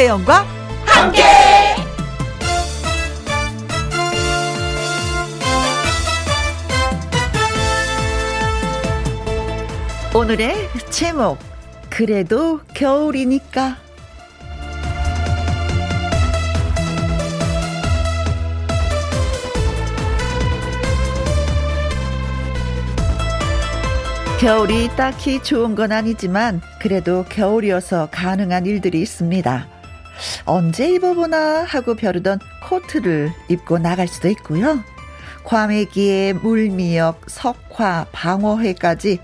김혜영과 함께. 오늘의 제목 그래도 겨울이니까 겨울이 딱히 좋은 건 아니지만 그래도 겨울이어서 가능한 일들이 있습니다. 언제 입어보나 하고 벼르던 코트를 입고 나갈 수도 있고요. 과메기에 물미역, 석화, 방어회까지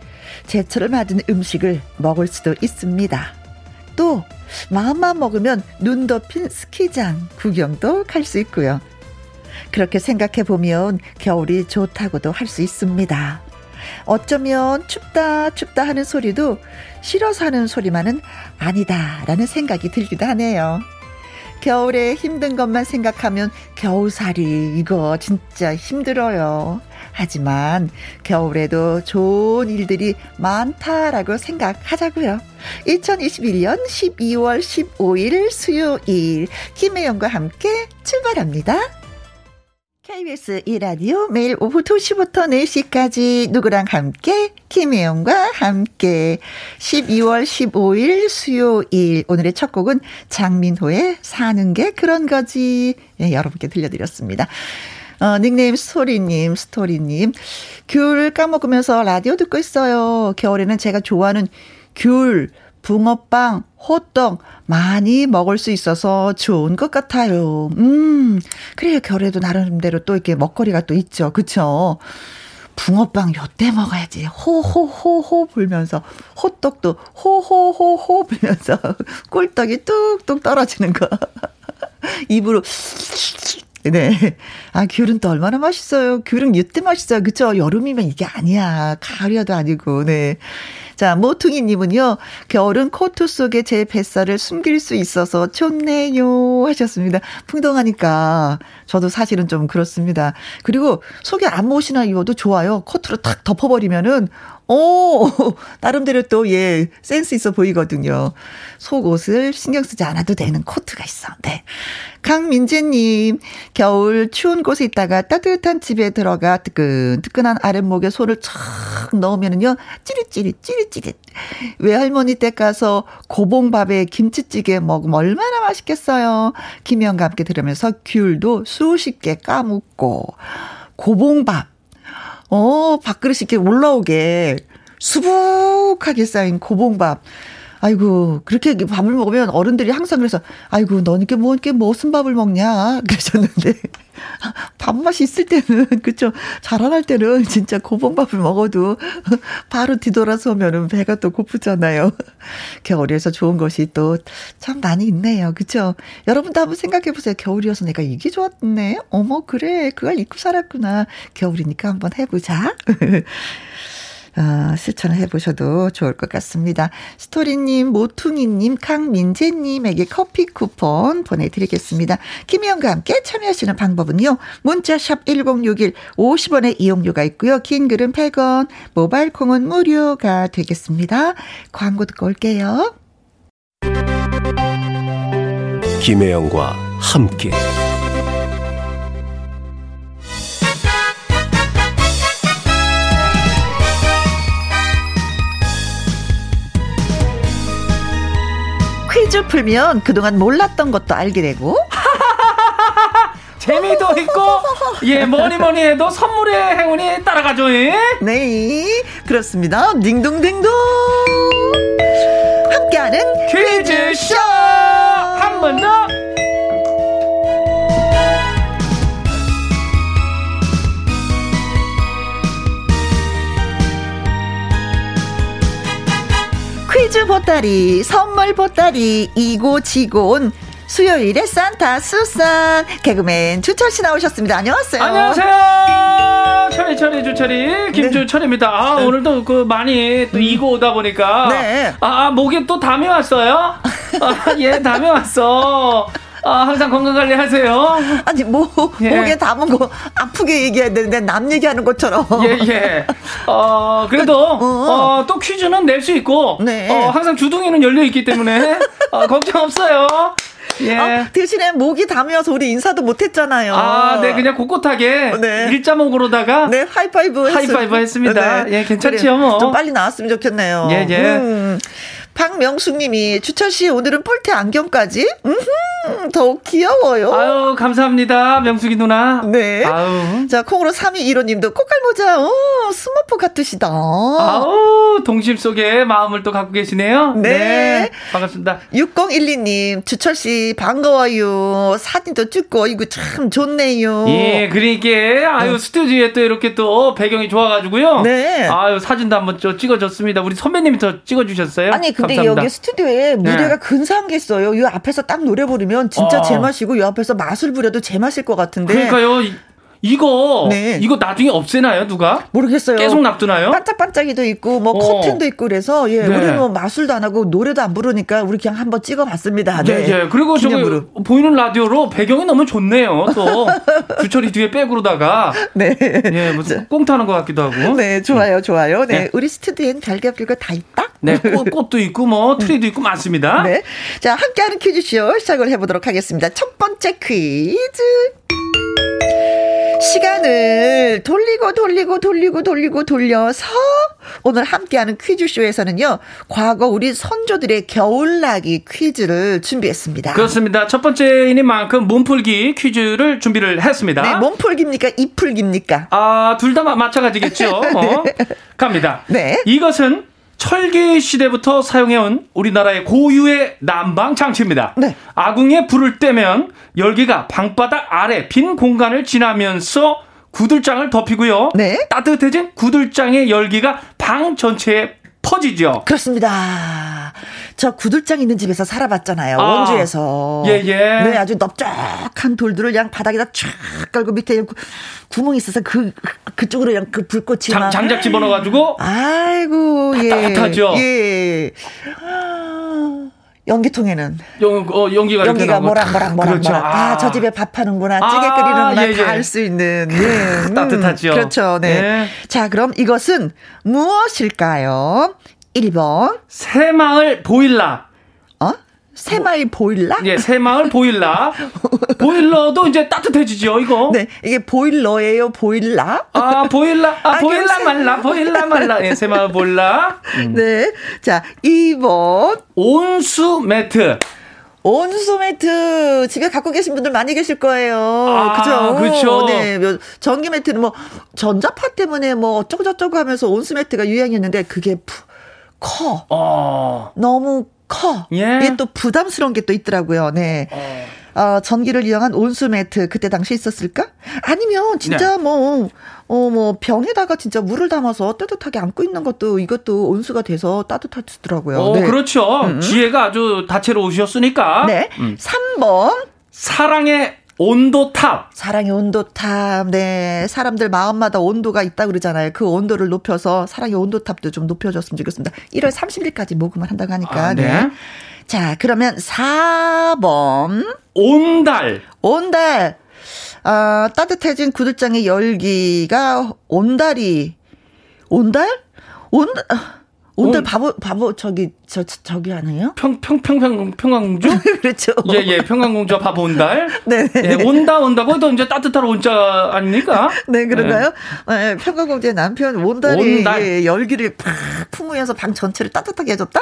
제철을 맞은 음식을 먹을 수도 있습니다. 또 마음만 먹으면 눈 덮인 스키장 구경도 갈 수 있고요. 그렇게 생각해 보면 겨울이 좋다고도 할 수 있습니다. 어쩌면 춥다 춥다 하는 소리도 싫어서 하는 소리만은 아니다라는 생각이 들기도 하네요. 겨울에 힘든 것만 생각하면 겨우살이 이거 진짜 힘들어요. 하지만 겨울에도 좋은 일들이 많다라고 생각하자고요. 2021년 12월 15일 수요일 김혜영과 함께 출발합니다. KBS 이라디오 매일 오후 2시부터 4시까지 누구랑 함께 김혜영과 함께 12월 15일 수요일 오늘의 첫 곡은 장민호의 사는 게 그런 거지 네, 여러분께 들려드렸습니다. 어, 닉네임 스토리님, 스토리님. 귤 까먹으면서 라디오 듣고 있어요. 겨울에는 제가 좋아하는 귤, 붕어빵, 호떡 많이 먹을 수 있어서 좋은 것 같아요. 음, 그래요. 겨울에도 나름대로 또 이렇게 먹거리가 또 있죠. 그쵸? 붕어빵 요때 먹어야지. 호호호호 불면서 호떡도 호호호호 불면서 꿀떡이 뚝뚝 떨어지는 거. 입으로 네. 아, 귤은 또 얼마나 맛있어요. 귤은 이때 맛있어요. 그쵸? 여름이면 이게 아니야. 가을이어도 아니고, 네. 자, 모퉁이님은요, 겨울은 코트 속에 제 뱃살을 숨길 수 있어서 좋네요. 하셨습니다. 풍덩하니까. 저도 사실은 좀 그렇습니다. 그리고 속에 아무 옷이나 입어도 좋아요. 코트로 탁 덮어버리면은, 오, 나름대로 또, 예, 센스 있어 보이거든요. 속옷을 신경 쓰지 않아도 되는 코트가 있어. 네. 강민재님, 겨울 추운 곳에 있다가 따뜻한 집에 들어가 뜨끈뜨끈한 아랫목에 손을 촥 넣으면은요, 찌릿찌릿, 찌릿찌릿. 외할머니 댁 가서 고봉밥에 김치찌개 먹으면 얼마나 맛있겠어요. 김영과 함께 들으면서 귤도 수십 개 까먹고, 고봉밥. 어, 밥그릇이 이렇게 올라오게 수북하게 쌓인 고봉밥. 아이고, 그렇게 밥을 먹으면 어른들이 항상 그래서, 아이고, 너는 이렇게 뭐, 이렇게 무슨 밥을 먹냐? 그러셨는데, 밥맛이 있을 때는, 그쵸. 자라날 때는 진짜 고봉밥을 먹어도 바로 뒤돌아서면은 배가 또 고프잖아요. 겨울에서 좋은 것이 또 참 많이 있네요. 그쵸. 여러분도 한번 생각해 보세요. 겨울이어서 내가 이게 좋았네. 어머, 그래. 그걸 입고 살았구나. 겨울이니까 한번 해보자. 어, 실천을 해보셔도 좋을 것 같습니다. 스토리님, 모퉁이님, 강민재님에게 커피 쿠폰 보내드리겠습니다. 김혜영과 함께 참여하시는 방법은요. 문자샵 1061 50원의 이용료가 있고요. 긴 글은 100원, 모바일 콩은 무료가 되겠습니다. 광고 듣고 올게요. 김혜영과 함께 퀴즈 풀면 그동안 몰랐던 것도 알게 되고 재미도 있고 예 뭐니 뭐니 해도 선물의 행운이 따라가죠. 예? 네 그렇습니다. 딩동댕동 함께하는 퀴즈쇼 한 번 더. 퀴즈 보따리, 선물 보따리, 이고 지고 온 수요일에 산타 수산 개그맨 주철 씨 나오셨습니다. 안녕하세요. 안녕하세요. 철이 철이 주철이 김주철입니다. 아, 네. 오늘도 그 많이 또 이고 오다 보니까 네. 아 목에 또 담이 왔어요. 아, 예 담이 왔어. 아, 항상 건강 관리 하세요. 아니 뭐 예. 목에 담은 거 아프게 얘기해야 되는데 남 얘기하는 것처럼. 예, 예. 어, 그래도, 어. 어, 또 퀴즈는 낼 수 있고, 네. 어, 항상 주둥이는 열려 있기 때문에, 어, 걱정 없어요. 예. 어, 대신에 목이 담여서 우리 인사도 못했잖아요. 아, 네, 그냥 꼿꼿하게 네. 일자목으로다가 네, 하이파이브 하이파이브 했습니다. 네. 예, 괜찮지요, 뭐. 좀 빨리 나았으면 좋겠네요. 예, 예. 음. 박명숙님이 주철 씨 오늘은 뿔테 안경까지? 음, 더욱 귀여워요. 아유 감사합니다 명숙이 누나. 네. 아유. 자 콩으로 3215님도 고깔모자, 오 스머프 같으시다. 아우 동심 속에 마음을 또 갖고 계시네요. 네. 네. 반갑습니다. 6012님 주철 씨 반가워요. 사진도 찍고 이거 참 좋네요. 예, 그러니까 아유 네. 스튜디오에 또 이렇게 또 배경이 좋아가지고요. 네. 아유 사진도 한번 좀 찍어줬습니다. 우리 선배님이 더 찍어주셨어요. 아니 그 근데 감사합니다. 여기 스튜디오에 무대가 네. 근사한 게 있어요. 이 앞에서 딱 노래 부르면 진짜 어. 제맛이고 이 앞에서 마술 부려도 제맛일 것 같은데. 그러니까요. 이거 네. 이거 나중에 없애나요 누가? 모르겠어요. 계속 놔두나요? 반짝반짝이도 있고 뭐 어. 커튼도 있고 그래서 예 네. 우리는 뭐 마술도 안 하고 노래도 안 부르니까 우리 그냥 한번 찍어봤습니다. 네, 네. 네. 그리고 저기 보이는 라디오로 배경이 너무 좋네요. 또 주철이 뒤에 백으로다가 네, 예 무슨 꽁 타는 것 같기도 하고. 네, 좋아요, 좋아요. 네, 네. 우리 스튜디오엔 별거 다 있다. 네, 꽃, 도 있고 뭐 트리도 있고 많습니다. 네, 자 함께하는 퀴즈쇼 시작을 해보도록 하겠습니다. 첫 번째 퀴즈. 시간을 돌리고 돌리고 돌리고 돌리고 돌려서 오늘 함께하는 퀴즈쇼에서는요, 과거 우리 선조들의 겨울나기 퀴즈를 준비했습니다. 그렇습니다. 첫 번째이니만큼 몸풀기 퀴즈를 준비를 했습니다. 네, 몸풀기입니까? 입풀기입니까? 아, 둘 다 마찬가지겠죠. 어. 갑니다. 네. 이것은 철기 시대부터 사용해온 우리나라의 고유의 난방 장치입니다. 네. 아궁이에 불을 떼면 열기가 방바닥 아래 빈 공간을 지나면서 구들장을 덮이고요. 네. 따뜻해진 구들장의 열기가 방 전체에 퍼지죠. 그렇습니다. 저 구들장 있는 집에서 살아봤잖아요. 아, 원주에서. 예, 예. 네, 아주 넓적한 돌들을 그냥 바닥에다 쫙 깔고 밑에 구멍이 있어서 그, 그쪽으로 그냥 그 불꽃이. 장, 장작 집어넣어가지고. 아이고, 예. 따뜻하죠. 예. 연기통에는 연, 어, 연기가 연기가 뭐랑 뭐랑 뭐랑 그렇죠. 뭐랑 아, 저 집에 밥 하는구나 찌개 아, 끓이는구나 예, 예. 다알 수 있는 예. 따뜻하죠. 음, 그렇죠. 네. 예. 자, 그럼 이것은 무엇일까요? 1번 새마을 보일러 어? 새마을 보일러? 예, 새마을 보일러. 보일러도 이제 따뜻해지죠, 이거. 네, 이게 보일러예요, 보일러? 아, 보일러, 아, 아 보일러 말라, 보일러 말라. 예, 새마을 보일러. 음. 네. 자, 2번. 온수 매트. 온수 매트 집에 갖고 계신 분들 많이 계실 거예요. 아, 그죠? 그렇죠. 네. 전기 매트는 뭐 전자파 때문에 뭐 어쩌고 저쩌고 하면서 온수 매트가 유행했는데 그게 푸, 커. 어. 너무 커. 예. 이게 또 부담스러운 게 또 있더라고요. 네. 어. 어, 전기를 이용한 온수 매트 그때 당시 있었을까? 아니면 진짜 네. 뭐, 어, 뭐 병에다가 진짜 물을 담아서 따뜻하게 안고 있는 것도 이것도 온수가 돼서 따뜻하더라고요. 어, 네. 그렇죠. 음. 지혜가 아주 다채로우셨으니까. 네. 음. 3번. 사랑의 온도탑. 사랑의 온도탑. 네. 사람들 마음마다 온도가 있다 그러잖아요. 그 온도를 높여서 사랑의 온도탑도 좀 높여줬으면 좋겠습니다. 1월 30일까지 모금을 한다고 하니까. 아, 네. 네. 자, 그러면 4번. 온달. 온달. 어, 따뜻해진 구들장의 열기가 온달이 온달? 온달 온달 바보 바보 저기 저 저 기 아니에요? 평평 평평 평강공주? 그렇죠. 예예 예, 평강공주 바보 온달. 네. 예, 온다 온다고 또 이제 따뜻한 온자 아닙니까? 네 그런가요? 네. 네, 평강공주의 남편 온달이 온달. 예, 열기를 팍 품으면서 방 전체를 따뜻하게 해줬다.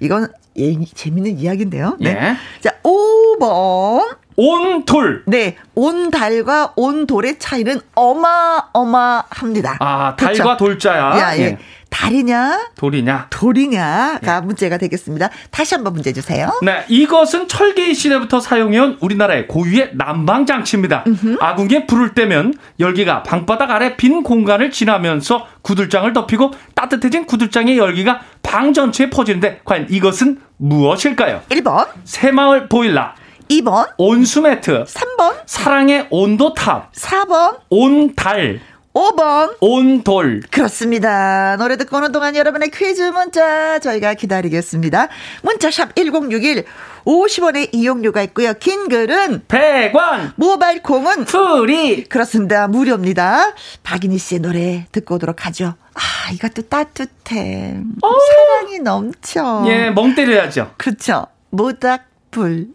이건 예, 재밌는 이야기인데요. 네. 예. 자 5번. 온돌. 네. 온달과 온돌의 차이는 어마어마합니다. 아, 달과 그렇죠? 돌자야. 야, 예. 예. 달이냐? 돌이냐? 돌이냐가 네. 문제가 되겠습니다. 다시 한번 문제 주세요. 네, 이것은 철기 시대부터 사용해온 우리나라의 고유의 난방 장치입니다. 아궁이에 불을 떼면 열기가 방바닥 아래 빈 공간을 지나면서 구들장을 덮이고 따뜻해진 구들장의 열기가 방 전체에 퍼지는데 과연 이것은 무엇일까요? 1번 새마을 보일러 2번 온수 매트 3번 사랑의 온도탑 4번 온달 5번 온돌 그렇습니다. 노래 듣고 오는 동안 여러분의 퀴즈 문자 저희가 기다리겠습니다. 문자샵 1061 50원의 이용료가 있고요. 긴 글은 100원 모바일 콩은 free 그렇습니다. 무료입니다. 박인희 씨의 노래 듣고 오도록 하죠. 아 이것도 따뜻해. 오. 사랑이 넘쳐. 예, 멍 때려야죠. 그렇죠. 모닥불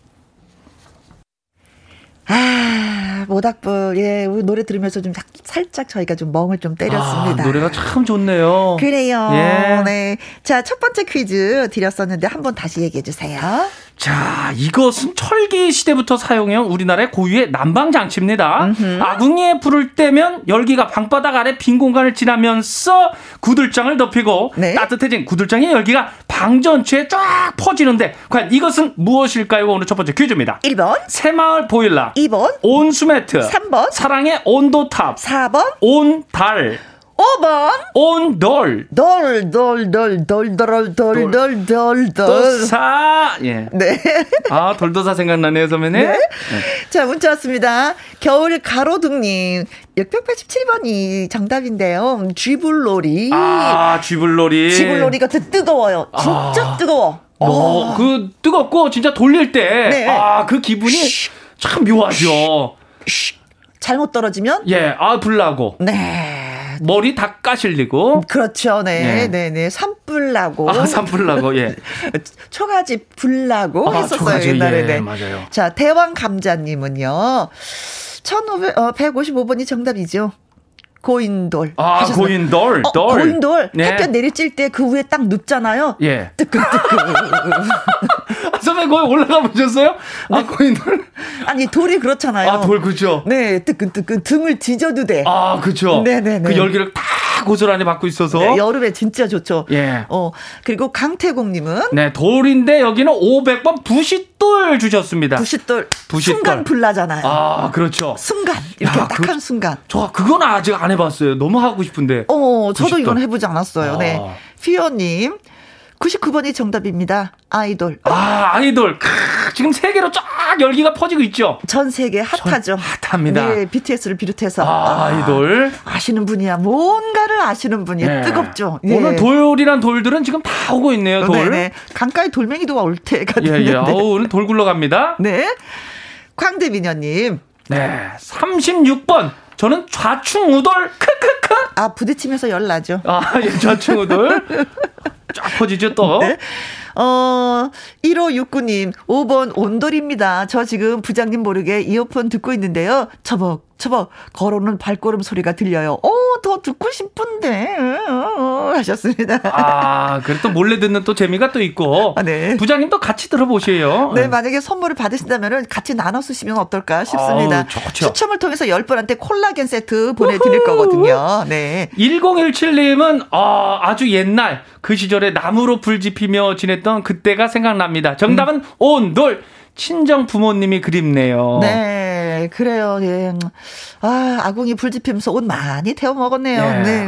아, 모닥불, 예, 노래 들으면서 좀 살짝 저희가 좀 멍을 좀 때렸습니다. 아, 노래가 참 좋네요. 그래요. 예. 네. 자, 첫 번째 퀴즈 드렸었는데 한번 다시 얘기해 주세요. 자, 이것은 철기 시대부터 사용해온 우리나라의 고유의 난방 장치입니다. 아궁이에 불을 떼면 열기가 방바닥 아래 빈 공간을 지나면서 구들장을 덮이고 네. 따뜻해진 구들장의 열기가 방 전체에 쫙 퍼지는데 과연 이것은 무엇일까요? 오늘 첫 번째 퀴즈입니다. 1번. 새마을 보일러. 2번. 온수매트. 3번. 사랑의 온도탑. 4번. 온달 5번 온돌 돌 돌 돌 돌 돌 돌 돌 돌돌 돌사 예. 네. 아 돌도사 생각나네요 선배님. 네. 네. 자 문자 왔습니다. 겨울 가로등님 687번이 정답인데요. 쥐불놀이. 아 쥐불놀이. 쥐불놀이가 더 뜨거워요. 진짜 아. 뜨거워. 어, 그 뜨겁고 진짜 돌릴 때, 네. 아, 그 기분이 참 묘하죠. 잘못 떨어지면? 예, 아, 불나고. 네. 머리 다 까실리고. 그렇죠. 네. 네, 네. 네. 산불 나고. 아, 산불 나고. 예. 초가지 불 나고 아, 했었어요, 초가지, 옛날에. 예, 네. 맞아요. 자, 대왕 감자 님은요. 1555번이 정답이죠. 고인돌. 아, 하셨어요. 고인돌. 어, 돌. 고인돌. 네. 햇볕 내리칠 때그 위에 딱 눕잖아요. 예. 뜨끈뜨끈. 선배 거기 올라가 보셨어요? 아, 네. 고인돌. 아니, 돌이 그렇잖아요. 아, 돌, 그죠? 네, 뜨끈뜨끈. 등을 뒤져도 돼. 아, 그죠. 네네네. 그 열기를 다 고스란히 받고 있어서. 네, 여름에 진짜 좋죠. 예. 어, 그리고 강태공님은. 네, 돌인데 여기는 500번 부싯돌 주셨습니다. 부싯돌. 부싯돌. 순간 불나잖아요. 아, 그렇죠. 순간. 이렇게 야, 딱한 그, 순간. 저, 그건 아직 안 해봤어요. 너무 하고 싶은데. 어, 저도 이건 해보지 않았어요. 네. 아. 네. 피어님. 99번이 정답입니다. 아이돌. 아, 아이돌. 크, 지금 세계로 쫙 열기가 퍼지고 있죠? 전 세계 핫하죠. 핫합니다. 네, BTS를 비롯해서. 아, 이돌 아, 시는 분이야. 뭔가를 아시는 분이 네. 뜨겁죠. 예. 오늘 돌이란 돌들은 지금 다 오고 있네요, 돌. 네네. 네. 강가에 돌멩이도 올 때가 됐는데. 예, 예. 어우, 오늘 돌 굴러갑니다. 네. 광대민녀님. 네. 36번. 저는 좌충우돌 크크크. 아 부딪히면서 열 나죠. 아 예, 좌충우돌. 쫙 퍼지죠 또. 네. 어, 1569님, 5번 온돌입니다. 저 지금 부장님 모르게 이어폰 듣고 있는데요. 처벅, 처벅, 걸어오는 발걸음 소리가 들려요. 어, 더 듣고 싶은데. 어, 하셨습니다. 아, 그래도 몰래 듣는 또 재미가 또 있고. 아, 네. 부장님도 같이 들어보세요. 네, 네. 만약에 선물을 받으신다면 같이 나눠 쓰시면 어떨까 싶습니다. 아우, 추첨을 통해서 10분한테 콜라겐 세트 보내드릴 거거든요. 네. 1017님은, 어, 아주 옛날 그 시절에 나무로 불 지피며 지냈던 그때가 생각납니다. 정답은 음. 온돌. 친정 부모님이 그립네요. 네, 그래요. 예. 아, 아궁이 불지피면서 옷 많이 태워 먹었네요. 예. 네.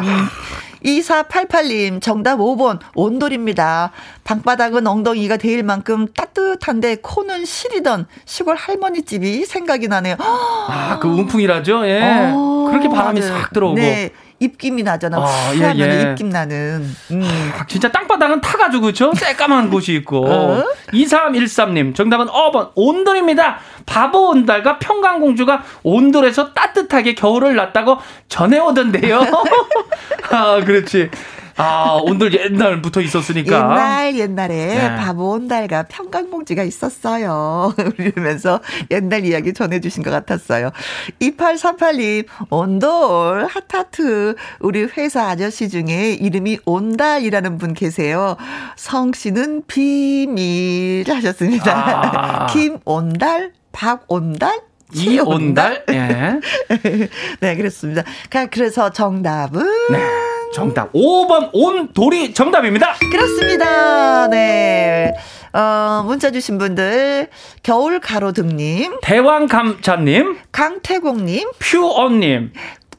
2488님, 정답 5번, 온돌입니다. 방바닥은 엉덩이가 데일 만큼 따뜻한데 코는 시리던 시골 할머니 집이 생각이 나네요. 아, 그 움풍이라죠? 예. 어, 그렇게 바람이 맞아요. 싹 들어오고. 네. 입김이 나잖아. 아, 예, 예. 입김 나는. 음. 아, 진짜 땅바닥은 타가지고, 그쵸? 새까만 곳이 있고. 어? 2313님, 정답은 5번, 온돌입니다. 바보 온달과 평강공주가 온돌에서 따뜻하게 겨울을 났다고 전해오던데요. 아, 그렇지. 아, 온돌 옛날부터 있었으니까. 옛날, 옛날에 네. 바보 온달과 평강봉지가 있었어요. 이러면서 옛날 이야기 전해주신 것 같았어요. 2838님, 온돌, 하타트. 우리 회사 아저씨 중에 이름이 온달이라는 분 계세요. 성 씨는 비밀 하셨습니다. 아. 김온달, 박온달, 이온달? 예. 네, 그렇습니다. 그래서 정답은. 네. 정답. 5번 온돌이 정답입니다. 그렇습니다. 네. 어, 문자 주신 분들, 겨울 가로등님, 대왕감자님, 강태공님, 퓨언님,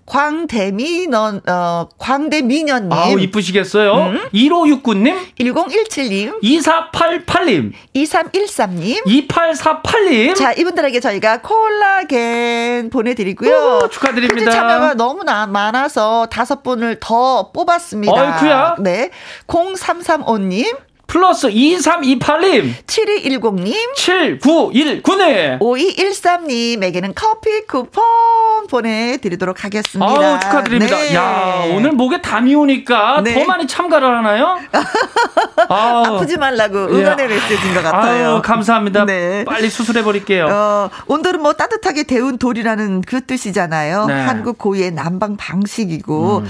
광대미 넌, 어, 광대미녀님. 아우, 이쁘시겠어요? 음? 1569님. 1017님. 2488님. 2313님. 2848님. 자, 이분들에게 저희가 콜라겐 보내드리고요. 오, 축하드립니다. 참여가 너무나 많아서 다섯 분을 더 뽑았습니다. 어이쿠야. 네. 0335님. 플러스 2328님, 7210님, 7919님, 5213님에게는 커피 쿠폰 보내드리도록 하겠습니다. 아우, 축하드립니다. 네. 야 오늘 목에 담이 오니까 네. 더 많이 참가를 하나요? 아프지 말라고 응원의 메시지인 것 같아요. 아유, 감사합니다. 네. 빨리 수술해 버릴게요. 어, 온도는 뭐 따뜻하게 데운 돌이라는 그 뜻이잖아요. 네. 한국 고유의 난방 방식이고, 음.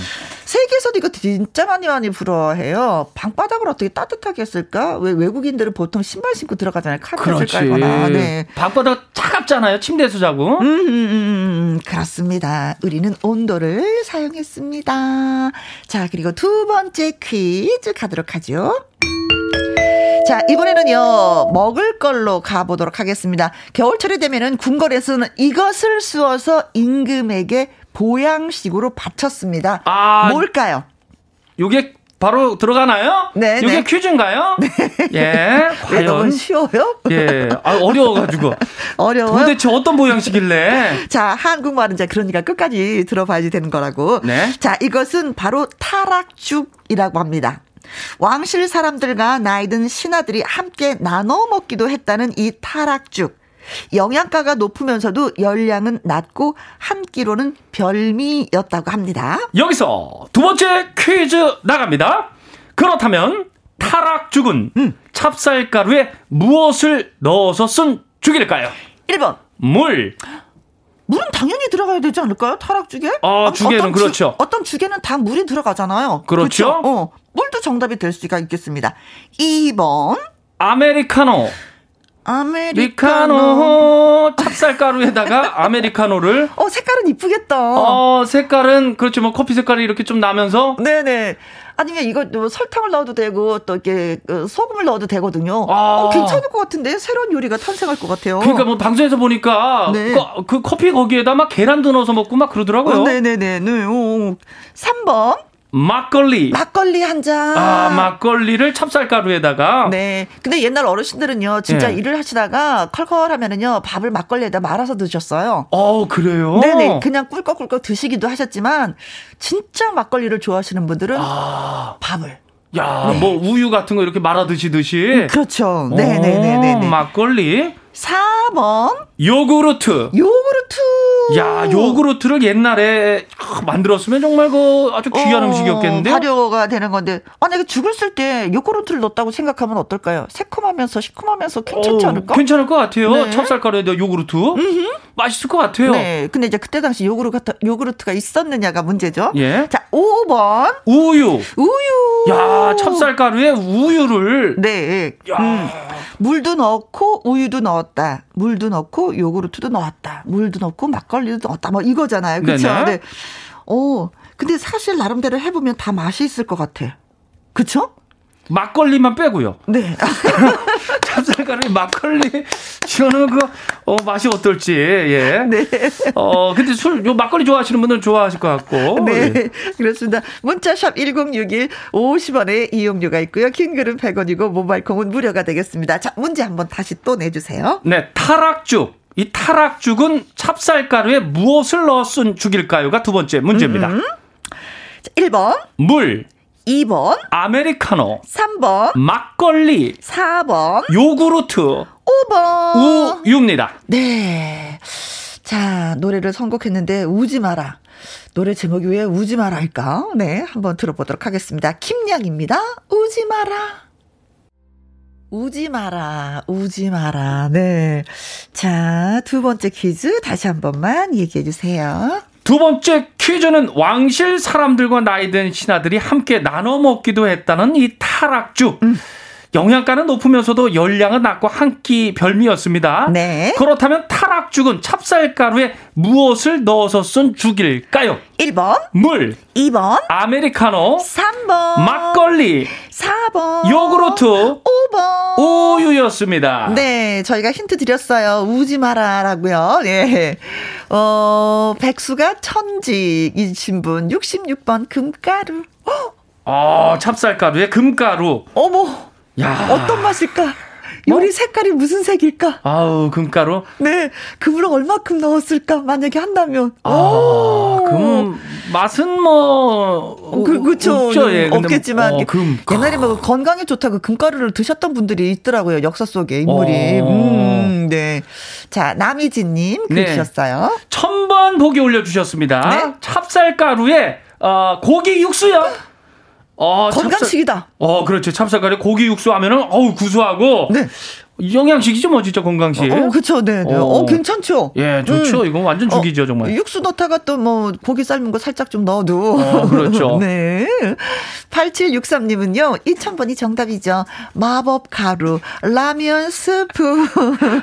세계에서도 이거 진짜 많이 많이 부러워해요. 방바닥을 어떻게 따뜻하게 했을까? 왜 외국인들은 보통 신발 신고 들어가잖아요. 카펫을 깔거나. 네. 방바닥 차갑잖아요. 침대에서 자고. 음, 음, 음, 음, 그렇습니다. 우리는 온도를 사용했습니다. 자, 그리고 두 번째 퀴즈 가도록 하죠. 자, 이번에는요, 먹을 걸로 가보도록 하겠습니다. 겨울철이 되면은 궁궐에서는 이것을 쑤어서 임금에게 보양식으로 바쳤습니다. 아, 뭘까요? 요게 바로 들어가나요? 네. 이게 네. 퀴즈인가요? 네. 예. 과연 너무 쉬워요? 예. 아, 어려워가지고. 어려워. 도대체 어떤 모양식일래? 자, 한국말은 자 그러니까 끝까지 들어봐야 되는 거라고. 네. 자, 이것은 바로 타락죽이라고 합니다. 왕실 사람들과 나이든 신하들이 함께 나눠 먹기도 했다는 이 타락죽. 영양가가 높으면서도 열량은 낮고 한 끼로는 별미였다고 합니다. 여기서 두 번째 퀴즈 나갑니다. 그렇다면 타락 죽은 음. 찹쌀가루에 무엇을 넣어서 쓴 죽일까요? 1번. 물. 물은 당연히 들어가야 되지 않을까요? 타락죽에? 아, 죽에는 그렇죠. 주, 어떤 죽에는 다 물이 들어가잖아요. 그렇죠. 그렇죠? 어, 물도 정답이 될 수가 있겠습니다. 2번. 아메리카노. 아메리카노 찹쌀가루에다가 아메리카노를 어 색깔은 이쁘겠다. 어 색깔은 그렇죠 뭐 커피 색깔이 이렇게 좀 나면서 네네 아니면 이거 뭐 설탕을 넣어도 되고 또 이렇게 그 소금을 넣어도 되거든요. 아. 어, 괜찮을 것 같은데 새로운 요리가 탄생할 것 같아요. 그러니까 뭐 방송에서 보니까 네. 그, 그, 커피 거기에다 막 계란도 넣어서 먹고 막 그러더라고요. 어, 네네네. 네. 어, 3번 막걸리. 막걸리 한 잔. 아, 막걸리를 찹쌀가루에다가. 네. 근데 옛날 어르신들은요, 진짜 네. 일을 하시다가 컬컬 하면은요, 밥을 막걸리에다 말아서 드셨어요. 어, 그래요? 네네. 그냥 꿀꺽꿀꺽 드시기도 하셨지만, 진짜 막걸리를 좋아하시는 분들은 아. 밥을. 야, 네. 뭐 우유 같은 거 이렇게 말아 드시듯이. 음, 그렇죠. 네네네네. 막걸리. 4번. 요구르트. 요구르트. 야, 요구르트를 옛날에 만들었으면 정말 그 아주 귀한 어, 음식이었겠는데. 발효가 되는 건데. 만약에 죽을 쓸때 요구르트를 넣었다고 생각하면 어떨까요? 새콤하면서 시큼하면서 괜찮지 어, 않을까? 괜찮을 것 같아요. 네. 찹쌀가루에다 요구르트. 음흠. 맛있을 것 같아요. 네. 근데 이제 그때 당시 요구르트, 요구르트가 있었느냐가 문제죠. 예. 자, 5번. 우유. 우유. 야, 찹쌀가루에 우유를. 네. 야. 음. 물도 넣고 우유도 넣 었다. 물도 넣고 요구르트도 넣었다. 물도 넣고 막걸리도 넣었다. 뭐 이거잖아요. 그렇죠? 네. 어. 근데 사실 나름대로 해 보면 다 맛이 있을 것 같아. 그렇죠? 막걸리만 빼고요. 네. 찹쌀가루에 막걸리 저는 그 어, 맛이 어떨지 예. 네. 어 근데 술 요 막걸리 좋아하시는 분들은 좋아하실 것 같고. 네. 예. 그렇습니다. 문자샵 1061 50원의 이용료가 있고요. 긴 글은 100원이고 모바일 콩은 무료가 되겠습니다. 자, 문제 한번 다시 또 내주세요. 네, 타락죽. 이 타락죽은 찹쌀가루에 무엇을 넣어 쓴 죽일까요가 두 번째 문제입니다. 음. 1번. 물. 2번 아메리카노 3번 막걸리 4번 요구르트 5번 우유입니다. 네. 자, 노래를 선곡했는데 우지 마라. 노래 제목이 왜 우지 마라 할까? 네, 한번 들어보도록 하겠습니다. 김양입니다. 우지 마라. 우지 마라, 우지 마라. 네. 자, 두 번째 퀴즈 다시 한 번만 얘기해 주세요. 두 번째 퀴즈는 왕실 사람들과 나이 든 신하들이 함께 나눠 먹기도 했다는 이 타락주. 음. 영양가는 높으면서도 열량은 낮고 한 끼 별미였습니다. 네. 그렇다면 타락죽은 찹쌀가루에 무엇을 넣어서 쓴 죽일까요? 1번 물 2번 아메리카노 3번 막걸리 4번 요구르트 5번 우유였습니다. 네, 저희가 힌트 드렸어요. 우지 마라라고요. 예. 어, 백수가 천직이신 분 66번 금가루. 어, 찹쌀가루에 금가루. 어머. 야. 어떤 맛일까? 요리 뭐? 색깔이 무슨 색일까? 아우, 금가루? 네. 금을 얼마큼 넣었을까? 만약에 한다면. 아, 금, 맛은 뭐 어, 그, 그쵸 없죠. 예. 없겠지만 어, 금. 옛날에 뭐 건강에 좋다고 금가루를 드셨던 분들이 있더라고요. 역사 속에 인물이. 어. 음, 네. 자 남이진님 글 네. 주셨어요. 천번 보기 올려주셨습니다. 네? 찹쌀가루에 어, 고기 육수요. 어, 건강식이다. 찹쌀, 어, 그렇죠. 찹쌀가루 고기 육수 하면은 어우 구수하고 네. 영양식이죠, 뭐 진짜 건강식. 어, 그렇죠, 네, 네. 어, 어 괜찮죠. 예, 좋죠. 음. 이거 완전 죽이죠, 어, 정말. 육수 넣다가 또 뭐 고기 삶은 거 살짝 좀 넣어도. 어, 그렇죠. 네. 8763님은요, 2000번이 정답이죠. 마법 가루, 라면 스프.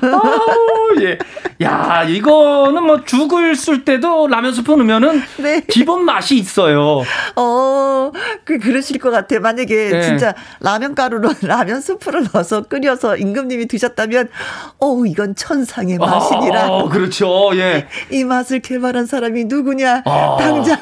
아 예. 야, 이거는 뭐 죽을 쓸 때도 라면 스프 넣으면은 네. 기본 맛이 있어요. 어, 그 그러실 것 같아요. 만약에 네. 진짜 라면 가루로 라면 스프를 넣어서 끓여서 임금님 선생님이 드셨다면, 어 이건 천상의 아, 맛이니라. 아, 그렇죠. 예. 이 맛을 개발한 사람이 누구냐? 아. 당장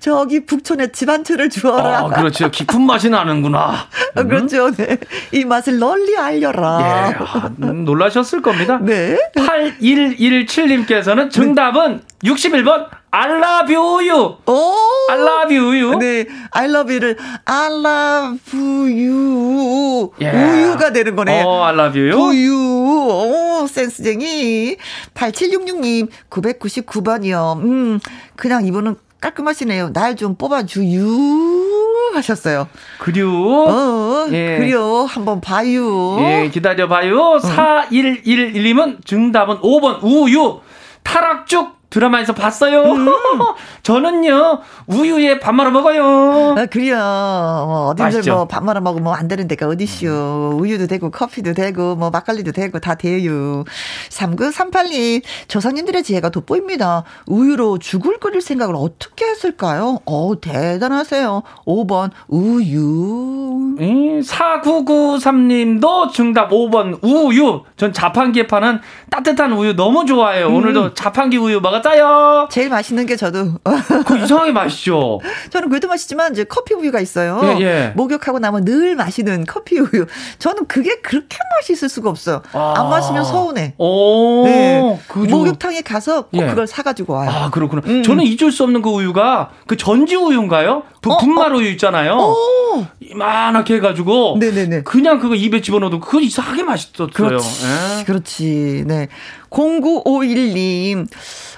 저기 북촌에 집한 채를 주어라. 아, 그렇죠. 깊은 맛이 나는구나. 음. 그렇죠. 네. 이 맛을 널리 알려라. 예. 아, 음, 놀라셨을 겁니다. 네. 8117님께서는 정답은 네. 61번 I love you. 오. I love you. 네. I love you를 I love you. 예. 우유가 되는 거네. 어, I love you. 우유. 오, 센스쟁이. 8766님 999번이요. 음. 그냥 이분은 깔끔하시네요. 날 좀 뽑아주유 하셨어요. 그려. 어, 예. 그려. 한번 봐요. 예, 기다려봐요. 어. 4111님은 정답은 5번 우유. 타락죽 드라마에서 봤어요. 음. 저는요 우유에 밥 말아 먹어요. 아, 그래요. 뭐 어딘들 뭐밥 말아 먹으면 안 되는 데가 어디시오. 우유도 되고 커피도 되고 뭐 막걸리도 되고 다 돼요. 3938님 조상님들의 지혜가 돋보입니다. 우유로 죽을 끓일 생각을 어떻게 했을까요? 어 대단하세요. 5번 우유. 음, 4993님도 정답 5번 우유. 전 자판기에 파는 따뜻한 우유 너무 좋아해요. 음. 오늘도 자판기 우유 먹었 짜요. 제일 맛있는 게 저도. 그 이상하게 맛있죠. 저는 그래도 맛있지만 이제 커피 우유가 있어요. 예, 예. 목욕하고 나면 늘 마시는 커피 우유. 저는 그게 그렇게 맛있을 수가 없어요. 아. 안 마시면 서운해. 오. 네. 그죠. 목욕탕에 가서 꼭 예. 그걸 사가지고 와요. 아 그렇구나. 음. 저는 잊을 수 없는 그 우유가 그 전지 우유인가요? 부, 어, 분말 어? 우유 있잖아요. 어. 이만하게 해가지고. 네네네. 그냥 그거 입에 집어넣어도 그거 이상하게 맛있었어요. 그렇지. 예. 그렇지. 네. 0951님.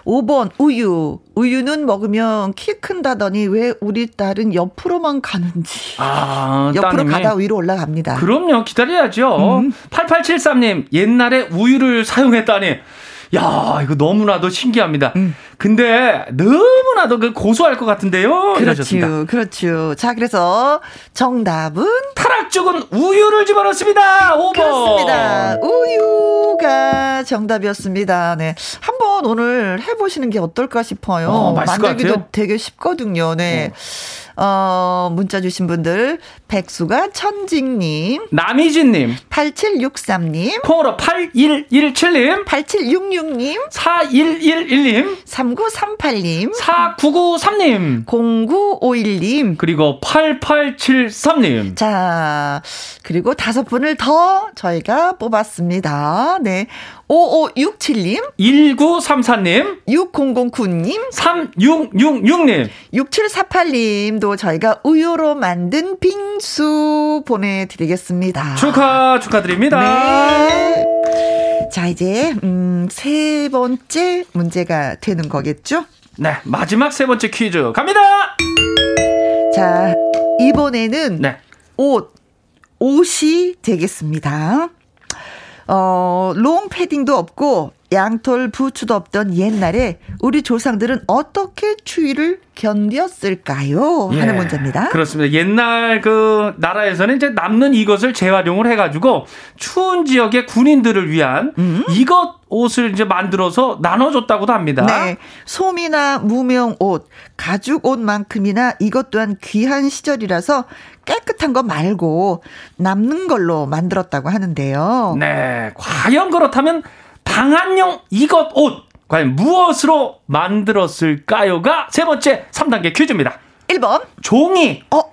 5번 우유. 우유는 먹으면 키 큰다더니 왜 우리 딸은 옆으로만 가는지. 아, 옆으로 따님이. 가다 위로 올라갑니다. 그럼요. 기다려야죠. 음. 8873님, 옛날에 우유를 사용했다니. 야, 이거 너무나도 신기합니다. 음. 근데 너무나도 그 고소할 것 같은데요. 그렇죠. 그렇죠. 자, 그래서 정답은 타락 쪽은 우유를 집어넣습니다. 5번. 그렇습니다. 우유가 정답이었습니다. 네. 한번 오늘 해 보시는 게 어떨까 싶어요. 어, 만들기도 되게 쉽거든요. 네. 어. 어, 문자 주신 분들, 백수가 천직님, 남희진님, 8763님, 콩으로 8117님, 8766님, 4111님, 3938님, 4993님, 0951님, 그리고 8873님. 자, 그리고 다섯 분을 더 저희가 뽑았습니다. 네. 5567님, 1934님, 6009님, 3666님, 6748님도 저희가 우유로 만든 빙수 보내드리겠습니다. 축하, 축하드립니다. 네. 자, 이제, 음, 세 번째 문제가 되는 거겠죠? 네, 마지막 세 번째 퀴즈 갑니다! 자, 이번에는 네. 옷, 옷이 되겠습니다. 어, 롱 패딩도 없고 양털 부츠도 없던 옛날에 우리 조상들은 어떻게 추위를 견뎠을까요? 하는 예, 문제입니다. 그렇습니다. 옛날 그 나라에서는 이제 남는 이것을 재활용을 해가지고 추운 지역의 군인들을 위한 음. 이것 옷을 이제 만들어서 나눠줬다고도 합니다. 네. 솜이나 무명 옷, 가죽 옷만큼이나 이것 또한 귀한 시절이라서 깨끗한 거 말고 남는 걸로 만들었다고 하는데요. 네. 과연 그렇다면 방한용 이것 옷 과연 무엇으로 만들었을까요가 세 번째 3단계 퀴즈입니다. 1번 종이. 어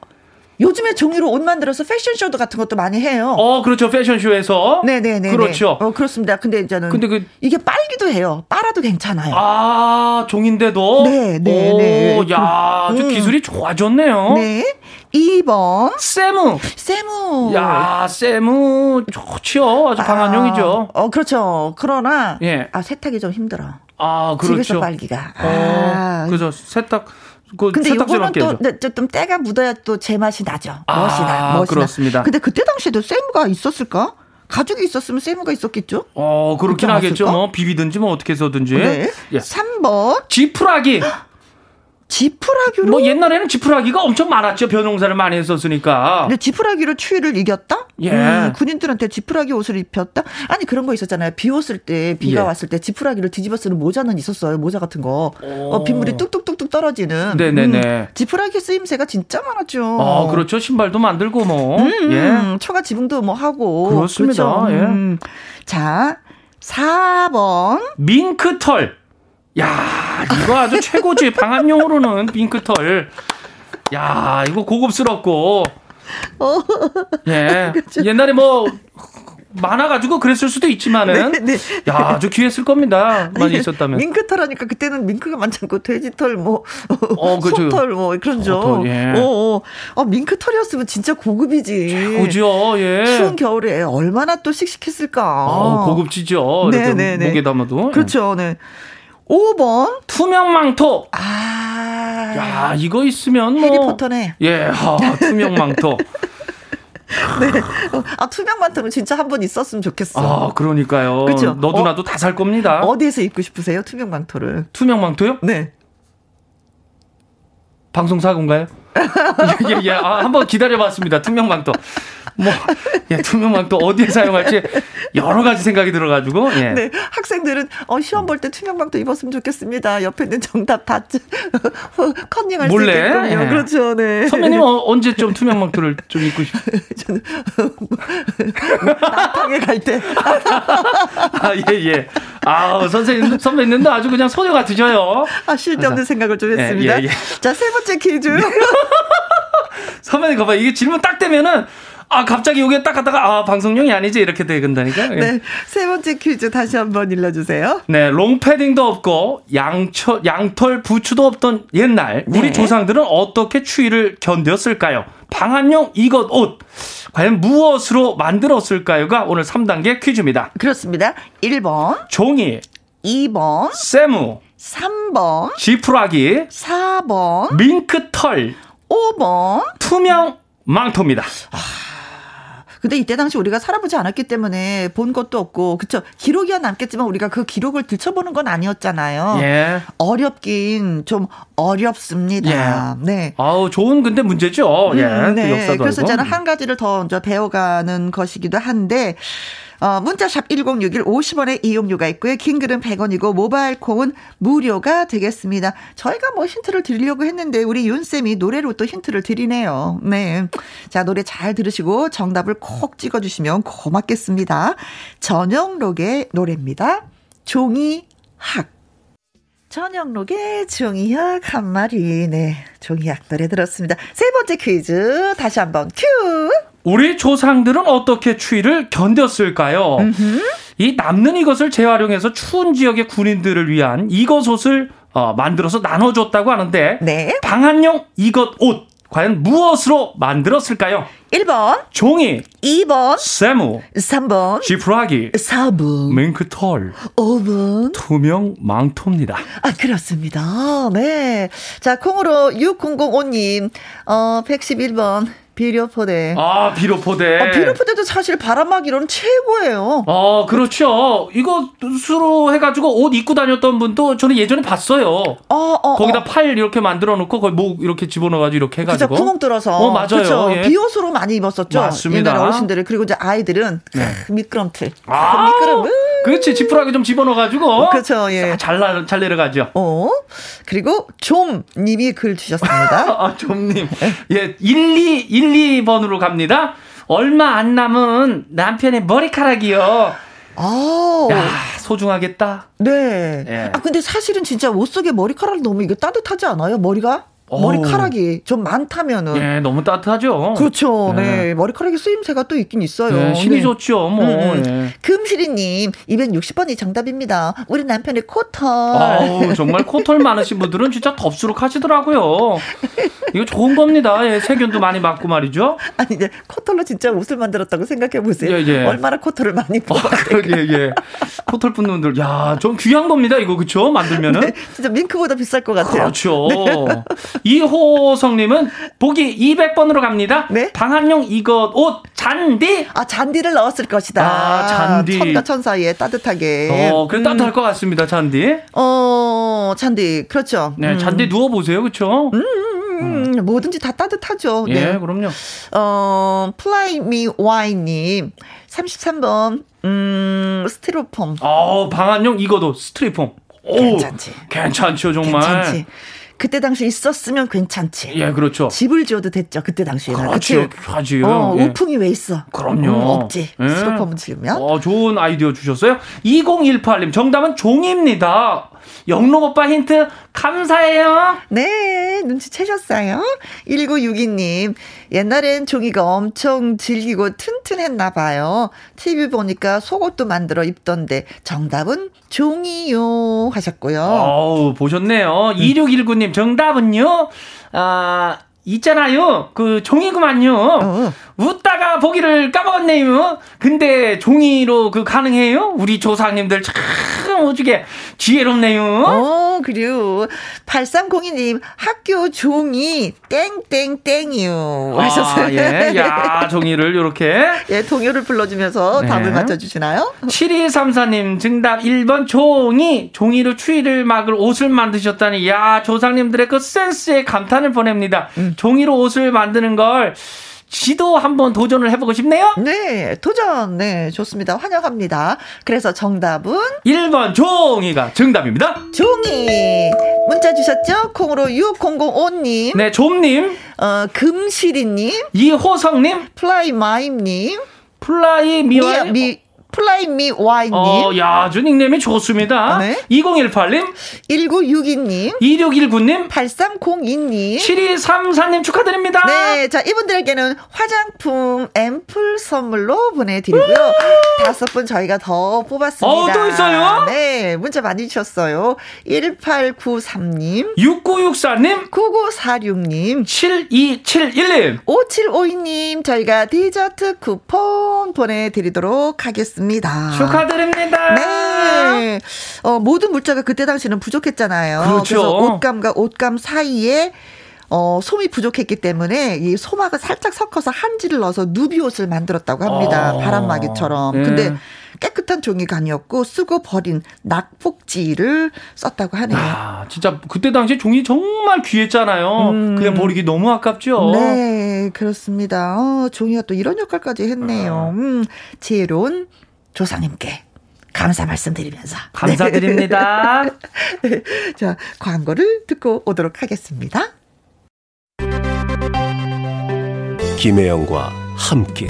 요즘에 종이로 옷 만들어서 패션쇼도 같은 것도 많이 해요. 어, 그렇죠. 패션쇼에서. 네네네. 그렇죠. 어, 그렇습니다. 근데 이제는. 근데 그. 이게 빨기도 해요. 빨아도 괜찮아요. 아, 종인데도? 네네네. 네. 야, 아주 음. 기술이 좋아졌네요. 네. 2번. 세무. 세무. 야, 세무 좋지요. 아주 강한 아, 용이죠. 어, 그렇죠. 그러나. 예. 아, 세탁이 좀 힘들어. 아, 그렇죠. 집에서 빨기가. 어, 아. 그래서 세탁. 그 근데 요거는 또, 네, 좀 때가 묻어야 또 제맛이 나죠. 아, 멋이나, 멋이나. 그렇습니다. 근데 그때 당시에도 세무가 있었을까? 가족이 있었으면 세무가 있었겠죠? 어, 그렇긴 하겠죠. 뭐, 비비든지 뭐, 어떻게 해서든지. 네. 예. 3번. 지푸라기. 지푸라기로? 뭐 옛날에는 지푸라기가 엄청 많았죠. 벼농사를 많이 했었으니까. 근데 지푸라기로 추위를 이겼다? 예. 음, 군인들한테 지푸라기 옷을 입혔다? 아니 그런 거 있었잖아요. 비 왔을 때 비가 예. 왔을 때 지푸라기를 뒤집어 쓰는 모자는 있었어요. 모자 같은 거. 어, 빗물이 뚝뚝뚝뚝 떨어지는. 네네네. 음, 지푸라기 쓰임새가 진짜 많았죠. 아 그렇죠. 신발도 만들고 뭐. 음, 예. 초가 지붕도 뭐 하고. 그렇습니다. 그렇죠? 예. 음. 자 4번 밍크털. 야, 이거 아주 최고지. 방한용으로는 핑크털. 야, 이거 고급스럽고. 어. 예. 그렇죠. 옛날에 뭐 많아가지고 그랬을 수도 있지만은 네, 네. 야 아주 귀했을 겁니다 많이 있었다면 밍크털 하니까 그때는 밍크가 많지 않고 돼지털 뭐 어, 그렇죠. 소털 뭐 그런죠 소털, 예. 어, 어. 아, 밍크털이었으면 진짜 고급이지 그죠 예. 추운 겨울에 얼마나 또 씩씩했을까 어, 고급지죠 네네네 네, 목에 담아도 그렇죠 네 5번. 투명 망토. 아. 야, 이거 있으면 뭐. 해리포터네. 예, 아, 투명 망토. 네. 아, 투명 망토는 진짜 한 번 있었으면 좋겠어. 아, 그러니까요. 그죠? 너도 어, 나도 다 살 겁니다. 어디에서 입고 싶으세요? 투명 망토를. 투명 망토요? 네. 방송사고인가요? 예, 예, 예. 아, 한번 기다려봤습니다. 투명망토. 뭐, 예, 투명망토 어디에 사용할지 여러 가지 생각이 들어가지고, 예. 네, 학생들은, 어, 시험 볼 때 투명망토 입었으면 좋겠습니다. 옆에 있는 정답 다, 컨닝할 몰래? 수 있겠군요. 예. 그렇죠, 네. 선배님 어, 언제 좀 투명망토를 좀 입고 싶 저는, 나탕에 갈 때. 아, 예, 예. 아 선생님, 선배님도 아주 그냥 소녀 같으셔요. 아, 쉴데 없는 생각을 좀 했습니다. 예, 예, 예. 자, 세 번째 퀴즈. 선배님, 봐봐. 이게 질문 딱 되면은, 아, 갑자기 여기에 딱 갔다가, 아, 방송용이 아니지. 이렇게 되간다니까. 네. 세 번째 퀴즈 다시 한번 일러주세요. 네. 롱패딩도 없고, 양철, 양털 부츠도 없던 옛날, 네. 우리 조상들은 어떻게 추위를 견뎠을까요? 방한용 이것 옷. 과연 무엇으로 만들었을까요가 오늘 3단계 퀴즈입니다. 그렇습니다. 1번. 종이. 2번. 세무. 3번. 지푸라기. 4번. 밍크털. 5번. 투명 망토입니다. 아. 근데 이때 당시 우리가 살아보지 않았기 때문에 본 것도 없고 그쵸 기록이야 남겠지만 우리가 그 기록을 들춰보는 건 아니었잖아요. 예. 어렵긴 좀 어렵습니다. 예. 네. 아우 좋은 근데 문제죠. 예. 음, 네. 역사도 그래서 저는 한 가지를 더 배워가는 것이기도 한데 어, 문자샵 1061 50원의 이용료가 있고요. 긴 글은 100원이고 모바일 콩은 무료가 되겠습니다. 저희가 뭐 힌트를 드리려고 했는데 우리 윤쌤이 노래로 또 힌트를 드리네요. 네. 자, 노래 잘 들으시고 정답을 콕 찍어 주시면 고맙겠습니다. 전영록의 노래입니다. 종이 학. 전영록의 종이학 한 마리. 네. 종이학 노래 들었습니다. 세 번째 퀴즈 다시 한번 큐! 우리 조상들은 어떻게 추위를 견뎠을까요? 음흠. 이 남는 이것을 재활용해서 추운 지역의 군인들을 위한 이것 옷을 어, 만들어서 나눠줬다고 하는데 네. 방한용 이것 옷 과연 무엇으로 만들었을까요? 1번 종이 2번 세무 3번 지푸라기 4번 밍크털 5번 투명 망토입니다. 아 그렇습니다. 네. 자 콩으로 6005님 어 111번 비료포대. 아, 비료포대. 아, 비료포대도 사실 바람막이로는 최고예요. 아, 그렇죠. 이거 수로 해가지고 옷 입고 다녔던 분도 저는 예전에 봤어요. 어, 어, 거기다 어. 팔 이렇게 만들어 놓고 거기 목 이렇게 집어넣어가지고 이렇게 해가지고. 그쵸, 구멍 뚫어서. 어, 맞아요. 예. 비옷으로 많이 입었었죠. 맞습니다. 옛날 어르신들이. 그리고 이제 아이들은 네. 미끄럼틀. 아, 미끄럼. 그렇지. 지푸라기 좀 집어넣어가지고. 어, 그렇죠. 예. 잘, 내려가죠. 어. 그리고 좀 님이 글 주셨습니다. 아, 좀님. 예, 1, 2, 1, 2번으로 갑니다. 얼마 안 남은 남편의 머리카락이요. 아, 야, 소중하겠다. 네. 예. 아 근데 사실은 진짜 옷 속에 머리카락 너무 이게 따뜻하지 않아요? 머리가? 머리카락이 좀 많다면은 예, 너무 따뜻하죠. 그렇죠. 네. 네. 머리카락에 쓰임새가 또 있긴 있어요. 네, 신이 네. 좋죠. 뭐. 음, 음. 네. 금실이 님 260번이 정답입니다. 우리 남편의 코털. 아우, 정말 코털 많으신 분들은 진짜 덥수룩 하시더라고요. 이거 좋은 겁니다. 예, 세균도 많이 맞고 말이죠. 아니 이제 코털로 진짜 옷을 만들었다고 생각해 보세요. 예, 예. 얼마나 코털을 많이 뽑아. 아, 예, 예. 코털 뽑는 분들, 야, 좀 귀한 겁니다. 이거 그렇죠? 만들면은. 네, 진짜 밍크보다 비쌀 것 같아요. 그렇죠. 네. 이호성님은 보기 200번으로 갑니다. 네? 방한용 이것 옷 잔디. 아 잔디를 넣었을 것이다. 아 잔디. 천과 천 사이에 따뜻하게. 어, 그 음. 따뜻할 것 같습니다. 잔디. 어, 잔디. 그렇죠. 네, 잔디 음. 누워 보세요. 그렇죠? 음. 음, 음, 뭐든지 다 따뜻하죠. 예, 네. 그럼요. 어, 플라이 미 와인님, 33번, 음, 스티로폼. 어, 방한용 이거도 스티로폼. 괜찮지. 괜찮죠, 정말. 괜찮지. 그때 당시 있었으면 괜찮지. 예, 그렇죠. 집을 지어도 됐죠. 그때 당시에는. 그렇죠. 하지요. 어, 예. 우풍이 왜 있어? 그럼요. 음, 없지. 예. 스티로폼 지으면. 어, 좋은 아이디어 주셨어요. 2018님 정답은 종입니다. 영록 오빠 힌트 감사해요. 네, 눈치채셨어요? 1962님, 옛날엔 종이가 엄청 질기고 튼튼했나 봐요. TV 보니까 속옷도 만들어 입던데 정답은 종이요 하셨고요. 어우, 보셨네요. 음. 2619님 정답은요? 아, 있잖아요. 그 종이구만요. 어. 웃다가 보기를 까먹었네요. 근데 종이로 그 가능해요? 우리 조상님들 참 오지게 지혜롭네요. 어, 그래요. 8302님, 학교 종이 땡땡땡이요. 아, 하셨어요. 예. 야, 종이를 요렇게. 예, 동요를 불러 주면서 네. 답을 맞춰 주시나요? 7234님, 정답 1번 종이. 종이로 추위를 막을 옷을 만드셨다니, 야, 조상님들의 그 센스에 감탄을 보냅니다. 음. 종이로 옷을 만드는 걸 지도 한번 도전을 해보고 싶네요. 네, 도전. 네, 좋습니다. 환영합니다. 그래서 정답은 1번 종이가 정답입니다. 종이. 문자 주셨죠? 콩으로 6005님. 네, 좀님. 어, 금실이님. 이호성님. 플라이마임님. 플라이 미와 미, 미, 플라이미 와이님. 어, 야, 아주 닉네임이 좋습니다. 네. 2018님. 1962님. 2619님. 8302님. 7234님 축하드립니다. 네. 자, 이분들에게는 화장품 앰플 선물로 보내드리고요. 다섯 분 저희가 더 뽑았습니다. 어, 또 있어요? 네. 문자 많이 주셨어요. 1893님. 6964님. 9946님. 7271님. 5752님. 저희가 디저트 쿠폰 보내드리도록 하겠습니다. 있습니다. 축하드립니다. 네. 어, 모든 물자가 그때 당시는 부족했잖아요. 그렇죠. 그래서 옷감과 옷감 사이에 어, 솜이 부족했기 때문에 이 솜하고 살짝 섞어서 한지를 넣어서 누비 옷을 만들었다고 합니다. 어. 바람막이처럼. 네. 근데 깨끗한 종이가 아니었고 쓰고 버린 낙폭지를 썼다고 하네요. 아, 진짜 그때 당시에 종이 정말 귀했잖아요. 음. 그냥 버리기 너무 아깝죠. 네, 그렇습니다. 어, 종이가 또 이런 역할까지 했네요. 아. 음, 지혜로운 조상님께 감사 말씀드리면서. 감사드립니다. 네. 자, 광고를 듣고 오도록 하겠습니다. 김혜영과 함께.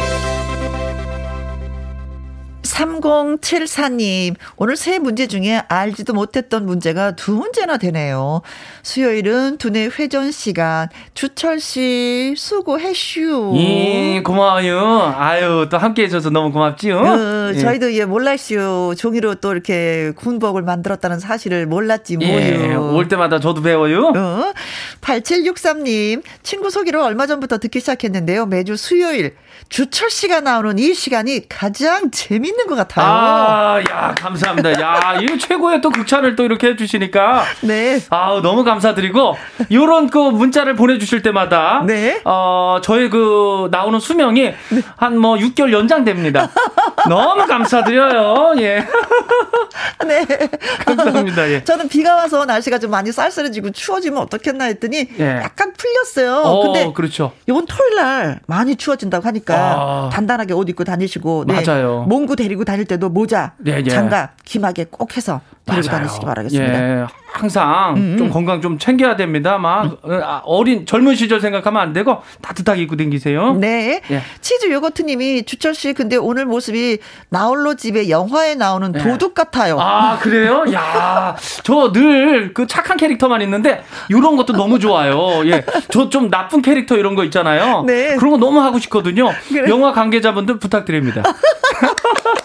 3074님, 오늘 세 문제 중에 알지도 못했던 문제가 두 문제나 되네요. 수요일은 두뇌 회전 시간. 주철 씨, 수고해슈. 예, 고마워요. 아유, 또 함께 해줘서 너무 고맙지요. 어, 예. 저희도 예, 몰랐슈. 종이로 또 이렇게 군복을 만들었다는 사실을 몰랐지, 뭐요. 예, 올 때마다 저도 배워요. 어, 8763님, 친구 소개로 얼마 전부터 듣기 시작했는데요. 매주 수요일. 주철 씨가 나오는 이 시간이 가장 재밌는 것 같아요. 아, 야, 감사합니다. 야, 이 최고의 또 극찬을 또 이렇게 해주시니까. 네. 아, 너무 감사드리고, 요런 그 문자를 보내주실 때마다. 네. 어, 저의 그 나오는 수명이 네. 한뭐 6개월 연장됩니다. 너무 감사드려요. 예. 네. 감사합니다. 예. 저는 비가 와서 날씨가 좀 많이 쌀쌀해지고 추워지면 어떻겠나 했더니 예. 약간 풀렸어요. 어, 근데 그렇죠. 이번 토요일 날 많이 추워진다고 하니까 아. 단단하게 옷 입고 다니시고 네. 맞아요. 몽구 데리고 다닐 때도 모자, 네, 네. 장갑, 기막에 꼭 해서 맞아요. 다니시기 바라겠습니다. 예. 항상 음음. 좀 건강 좀 챙겨야 됩니다. 막 음. 아, 어린 젊은 시절 생각하면 안 되고 따뜻하게 입고 댕기세요. 네. 예. 치즈 요거트님이 주철 씨 근데 오늘 모습이 나홀로 집에 영화에 나오는 네. 도둑 같아요. 아 그래요? 야, 저 늘 그 착한 캐릭터만 있는데 이런 것도 너무 좋아요. 예, 저 좀 나쁜 캐릭터 이런 거 있잖아요. 네. 그런 거 너무 하고 싶거든요. 그래. 영화 관계자분들 부탁드립니다.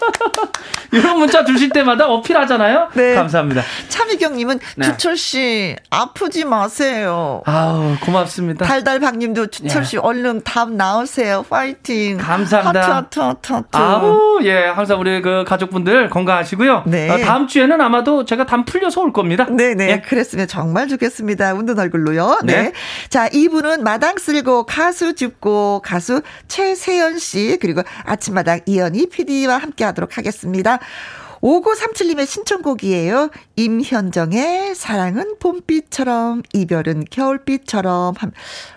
이런 문자 주실 때마다 어필하잖아요. 네. 감사합니다. 차미경님은 네. 주철 씨 아프지 마세요. 아우 고맙습니다. 달달박님도 주철 씨 예. 얼른 담 나으세요. 파이팅. 감사합니다. 하트 하트 하트 아우 예 항상 우리 그 가족분들 건강하시고요. 네. 어, 다음 주에는 아마도 제가 담 풀려서 올 겁니다. 네네 네. 예. 그랬으면 정말 좋겠습니다. 운동 얼굴로요. 네. 네. 자 이분은 마당 쓸고 가수 줍고 가수 최세연 씨 그리고 아침마당 이연희 PD와 함께하도록 하겠습니다. 5937님의 신청곡이에요. 임현정의 사랑은 봄빛처럼, 이별은 겨울빛처럼.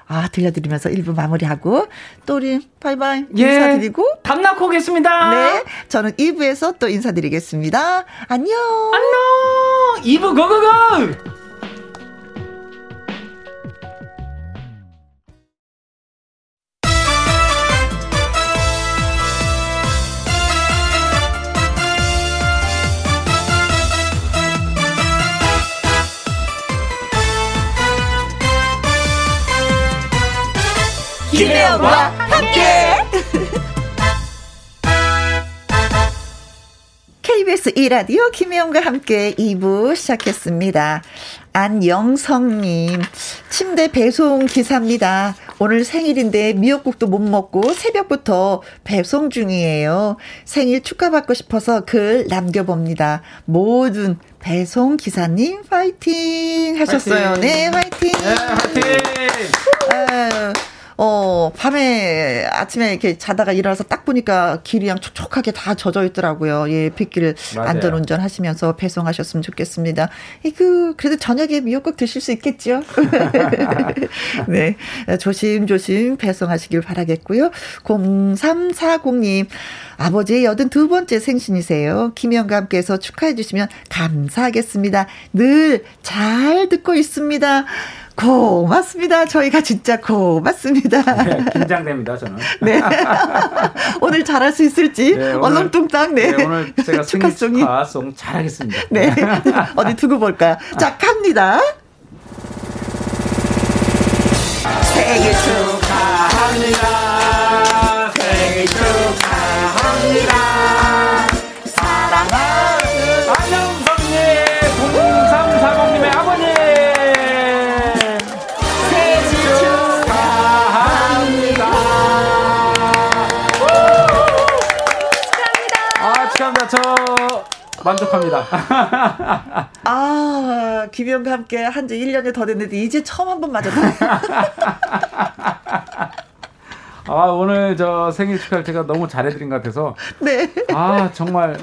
아, 들려드리면서 1부 마무리하고, 또 우리 바이바이 예, 인사드리고. 담나고 오겠습니다. 네. 저는 2부에서 또 인사드리겠습니다. 안녕. 안녕. 2부 고고고! 김혜영과 함께. KBS 2라디오 김혜영과 함께 2부 시작했습니다. 안영성님, 침대 배송 기사입니다. 오늘 생일인데 미역국도 못 먹고 새벽부터 배송 중이에요. 생일 축하받고 싶어서 글 남겨봅니다. 모든 배송 기사님 파이팅 하셨어요. 파이팅. 네, 파이팅. 네, 파이팅. 어, 밤에 아침에 이렇게 자다가 일어나서 딱 보니까 길이 그냥 촉촉하게 다 젖어 있더라고요. 예, 빗길 안전 운전 하시면서 배송하셨으면 좋겠습니다. 그 그래도 저녁에 미역국 드실 수 있겠죠? 네. 조심조심 배송하시길 바라겠고요. 0340님. 아버지의 여든 두 번째 생신이세요. 김영과 함께해서 축하해 주시면 감사하겠습니다. 늘 잘 듣고 있습니다. 고맙습니다. 저희가 진짜 고맙습니다. 네, 긴장됩니다, 저는. 네. 오늘 잘할 수 있을지 네, 얼렁뚱땅. 네. 네. 오늘 제가 생일 축하송 잘하겠습니다. 네. 어디 두고 볼까요? 자, 갑니다. 생일 축하합니다. 저 만족합니다. 아, 김희영과 함께 한 지 1년이 더 됐는데 이제 처음 한 번 맞았다. 아, 오늘 저 생일 축하를 제가 너무 잘해드린 것 같아서. 네. 아, 정말.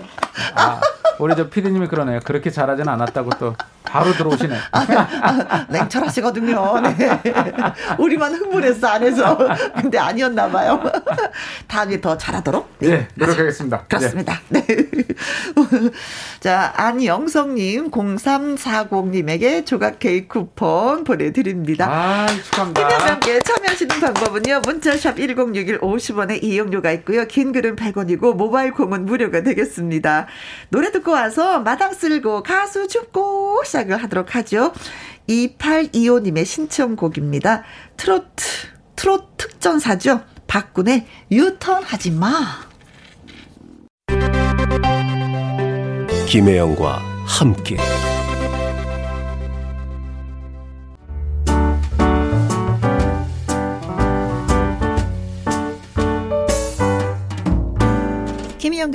아, 우리 저 피디님이 그러네요. 그렇게 잘하진 않았다고 또 바로 들어오시네. 아, 아, 냉철하시거든요. 네. 우리만 흥분했어, 안에서. 근데 아니었나 봐요. 다음에 더 잘하도록. 네, 네 노력하겠습니다. 그렇습니다. 네. 자, 안영성님, 0340님에게 조각 케이크 쿠폰 보내드립니다. 아, 축하합니다. 김현정께 참여하시는 방법은요. 문자샵 1061 50원의 이용료가 있고요. 긴 글은 100원이고 모바일 콩은 무료가 되겠습니다. 노래 듣고 와서 마당 쓸고 가수 줍고 시작을 하도록 하죠. 2825님의 신청곡입니다. 트로트, 트로트 특전사죠. 박군의 유턴 하지 마. 김혜영과 함께.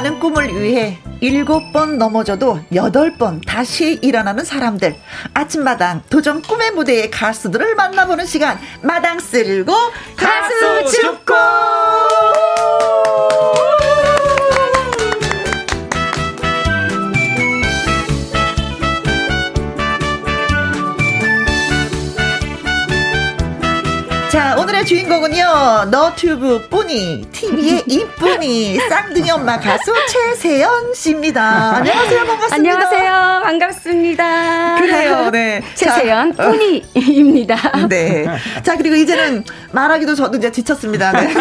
노래라는 꿈을 위해 일곱 번 넘어져도 여덟 번 다시 일어나는 사람들. 아침마당 도전 꿈의 무대의 가수들을 만나보는 시간. 마당 쓸고 가수 축구! 오늘의 주인공은요, 너튜브 뿌니, TV의 이뿌니, 쌍둥이 엄마 가수 최세연 씨입니다. 안녕하세요, 반갑습니다. 안녕하세요, 반갑습니다. 그래요, 네. 최세연 뿌니입니다. 네. 자, 그리고 이제는 말하기도 저도 이제 지쳤습니다. 네.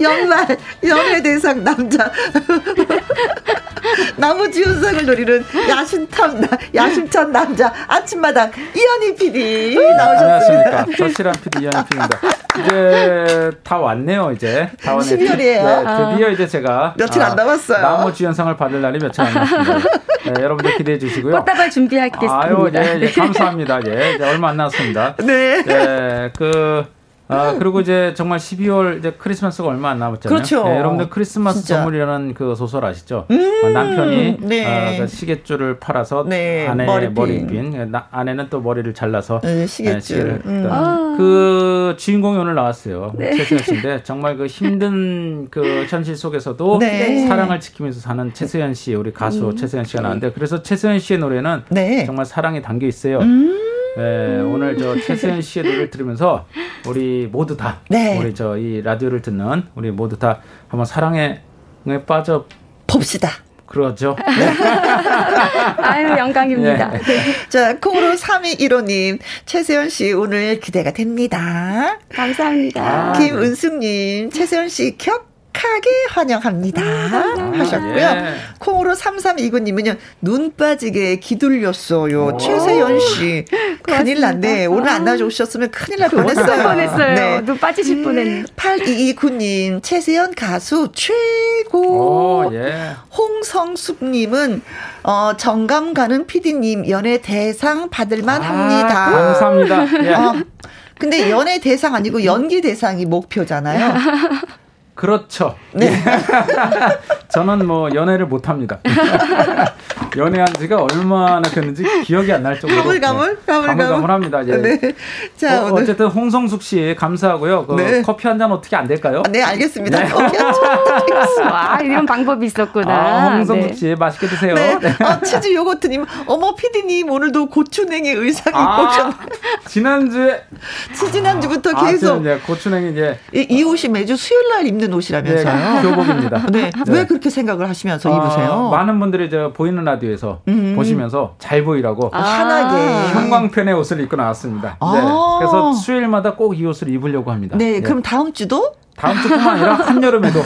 연말, 연예 대상 남자. 나무지훈상을 노리는 야심탐, 야심찬 남자, 아침마당 이현희 PD 나오셨습니다. 안녕하십니까. 저실한 PD 이현희 PD입니다. 이제 다 왔네요, 이제. 다 왔네요. 12월이에요. 네, 드디어 이제 제가. 며칠 안 남았어요. 나무주연상을 받을 날이 며칠 안 남았습니다. 네, 여러분들 기대해 주시고요. 꽃다발 준비하겠습니다. 아유, 예, 예, 감사합니다. 예, 이제 얼마 안 남았습니다. 네. 예, 그, 아, 그리고 이제 정말 12월 이제 크리스마스가 얼마 안 남았잖아요. 그렇죠. 네, 여러분들 크리스마스 진짜. 선물이라는 그 소설 아시죠? 음~ 남편이 네. 어, 그 시계줄을 팔아서 네. 아내 머리핀, 머리핀 나, 아내는 또 머리를 잘라서 네, 시계줄. 음. 아~ 그 주인공이 오늘 나왔어요. 네. 최수연 씨인데 정말 그 힘든 그 현실 속에서도 네. 사랑을 지키면서 사는 최수연 씨, 우리 가수 음. 최수연 씨가 나왔는데 그래서 최수연 씨의 노래는 네. 정말 사랑이 담겨 있어요. 음~ 네, 오늘 저 최수연 씨의 노래를 들으면서 우리 모두 다 네. 우리 저 이 라디오를 듣는 우리 모두 다 한번 사랑에 빠져 봅시다. 그러죠. 아유, 영광입니다. 네. 자, 콩으로 3215님, 최세연 씨 오늘 기대가 됩니다. 감사합니다. 아, 김은숙님, 최세연 씨 격, 격하게 환영합니다. 아, 하셨고요. 예. 콩으로 3329님은요, 눈 빠지게 기둘렸어요. 오. 최세연 씨. 큰일 났네. 오늘 안 나오셨으면 큰일 날 뻔했어요. 뻔했어요. 네. 눈 빠지실 뻔했네. 8229님, 최세연 가수 최고. 오, 예. 홍성숙님은, 어, 정감 가는 피디님 연예 대상 받을만 아, 합니다. 감사합니다. 예. 어, 근데 연예 대상 아니고 연기 대상이 목표잖아요. 그렇죠. 네. 저는 뭐 연애를 못 합니다. 연애한 지가 얼마나 됐는지 기억이 안 날 정도로 가물가물 네. 가물가물합니다. 예. 네. 자, 어, 쨌든 홍성숙 씨 감사하고요. 그 네. 커피 한 잔 어떻게 안 될까요? 네, 알겠습니다. 네. 커피 한 잔. 와, 이런 방법이 있었구나. 아, 홍성숙 네. 씨 맛있게 드세요. 네. 네. 어, 치즈 요거트님, 어머 피디님 오늘도 고추냉이 의상 아, 입고 오셨. 지난주에 지난주부터 아, 계속 아, 고추냉이 이제 이, 이 옷이 매주 수요일 날 입는 옷이라면서요. 네, 교복입니다. 네. 왜 그렇게 생각을 하시면서 아, 입으세요? 많은 분들이 저 보이는 라디오에서 음. 보시면서 잘 보이라고 아. 환하게 형광펜의 옷을 입고 나왔습니다. 아. 네. 그래서 수요일마다 꼭 이 옷을 입으려고 합니다. 네, 네. 그럼 다음 주도 다음 주뿐만 아니라 한여름에도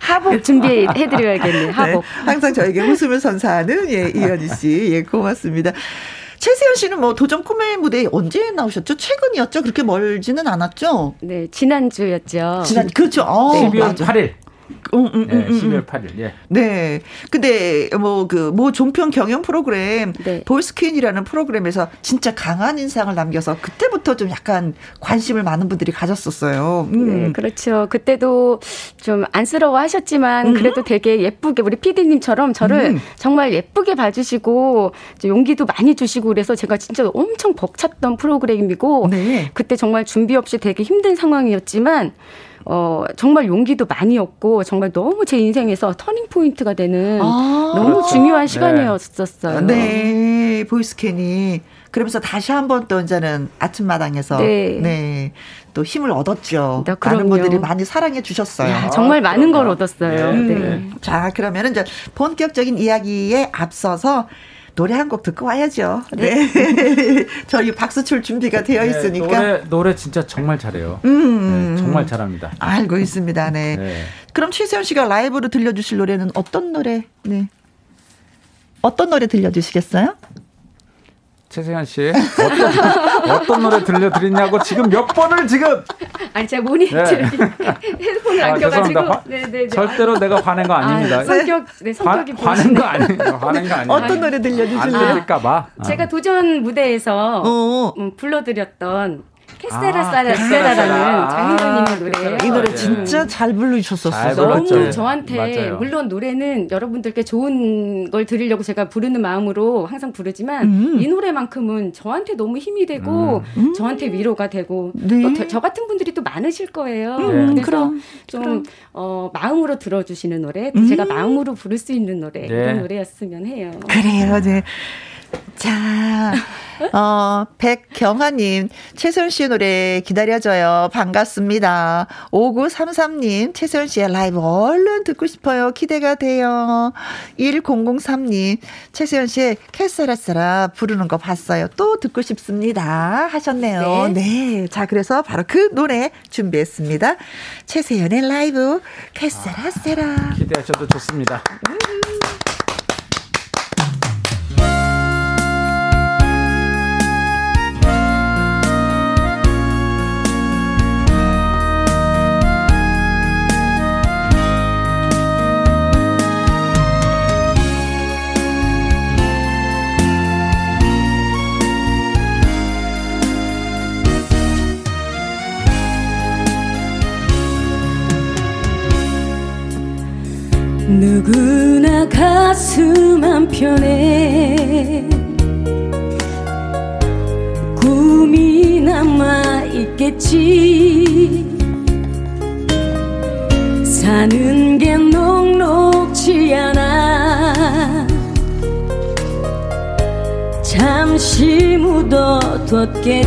하복 준비해드려야겠네요. 하복. 네, 항상 저에게 웃음을 선사하는 예 이현희 씨, 예 고맙습니다. 최세현 씨는 뭐 도전 꿈의 무대 언제 나오셨죠? 최근이었죠? 그렇게 멀지는 않았죠? 네, 지난주였죠. 지난 그렇죠. 어, 12월 8일. 음, 음, 음, 네, 12월 8일. 예. 네. 근데 뭐 그뭐 뭐 종편 경연 프로그램 네. 보이스퀸이라는 프로그램에서 진짜 강한 인상을 남겨서 그때부터 좀 약간 관심을 많은 분들이 가졌었어요. 음. 네, 그렇죠. 그때도 좀 안쓰러워 하셨지만 그래도 되게 예쁘게 우리 피디님처럼 저를 음. 정말 예쁘게 봐주시고 용기도 많이 주시고 그래서 제가 진짜 엄청 벅찼던 프로그램이고 네. 그때 정말 준비 없이 되게 힘든 상황이었지만 어, 정말 용기도 많이 얻고 정말 너무 제 인생에서 터닝 포인트가 되는 아, 너무 그렇죠. 중요한 네. 시간이었었어요. 네, 보이스캔이 그러면서 다시 한 번 또 이제는 아침마당에서 네. 네. 또 힘을 얻었죠. 네, 많은 분들이 많이 사랑해 주셨어요. 야, 정말 아, 많은 걸 얻었어요. 네. 네. 자, 그러면은 이제 본격적인 이야기에 앞서서 노래 한 곡 듣고 와야죠. 네. 네. 저희 박수 출 준비가 되어 네, 있으니까. 노래, 노래 진짜 정말 잘해요. 음. 네, 정말 잘합니다. 알고 있습니다. 네. 네. 그럼 최세현 씨가 라이브로 들려주실 노래는 어떤 노래? 네. 어떤 노래 들려주시겠어요? 최세현 씨 어떤, 어떤 노래 들려드리냐고 지금 몇 번을 지금 아니 제가 모니터 네. 핸드폰을 안 아, 껴가지고 네네 네, 절대로 내가 화낸 거 아닙니다. 아, 성격 네 성격이 화, 화낸 거 아니에요. 화낸 거 아니에요. 어떤 노래 들려주실래요? 안 들릴까봐. 제가 도전 무대에서 어. 음, 불러드렸던 캐세라 사라 세라라는 장민호님의 노래. 이 노래 진짜 잘 부르셨었어요. 너무 저한테 맞아요. 물론 노래는 여러분들께 좋은 걸 드리려고 제가 부르는 마음으로 항상 부르지만 음. 이 노래만큼은 저한테 너무 힘이 되고 음. 저한테 위로가 되고 네. 또저 같은 분들이 또 많으실 거예요. 음, 그래서 그럼, 좀 그럼. 어, 마음으로 들어주시는 노래, 또 제가 음. 마음으로 부를 수 있는 노래 네. 이런 노래였으면 해요. 그래요, 네. 자, 어, 백경아님, 최소연 씨의 노래 기다려줘요. 반갑습니다. 5933님, 최소연 씨의 라이브 얼른 듣고 싶어요. 기대가 돼요. 1003님, 최소연 씨의 캐사라사라 부르는 거 봤어요. 또 듣고 싶습니다. 하셨네요. 네. 네. 자, 그래서 바로 그 노래 준비했습니다. 최세연의 라이브, 캐사라세라. 아, 기대하셔도 좋습니다. 음. 가슴 한편에 꿈이 남아 있겠지. 사는 게 녹록지 않아. 잠시 묻어뒀겠지.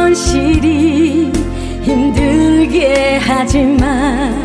현실이 힘들게 하지만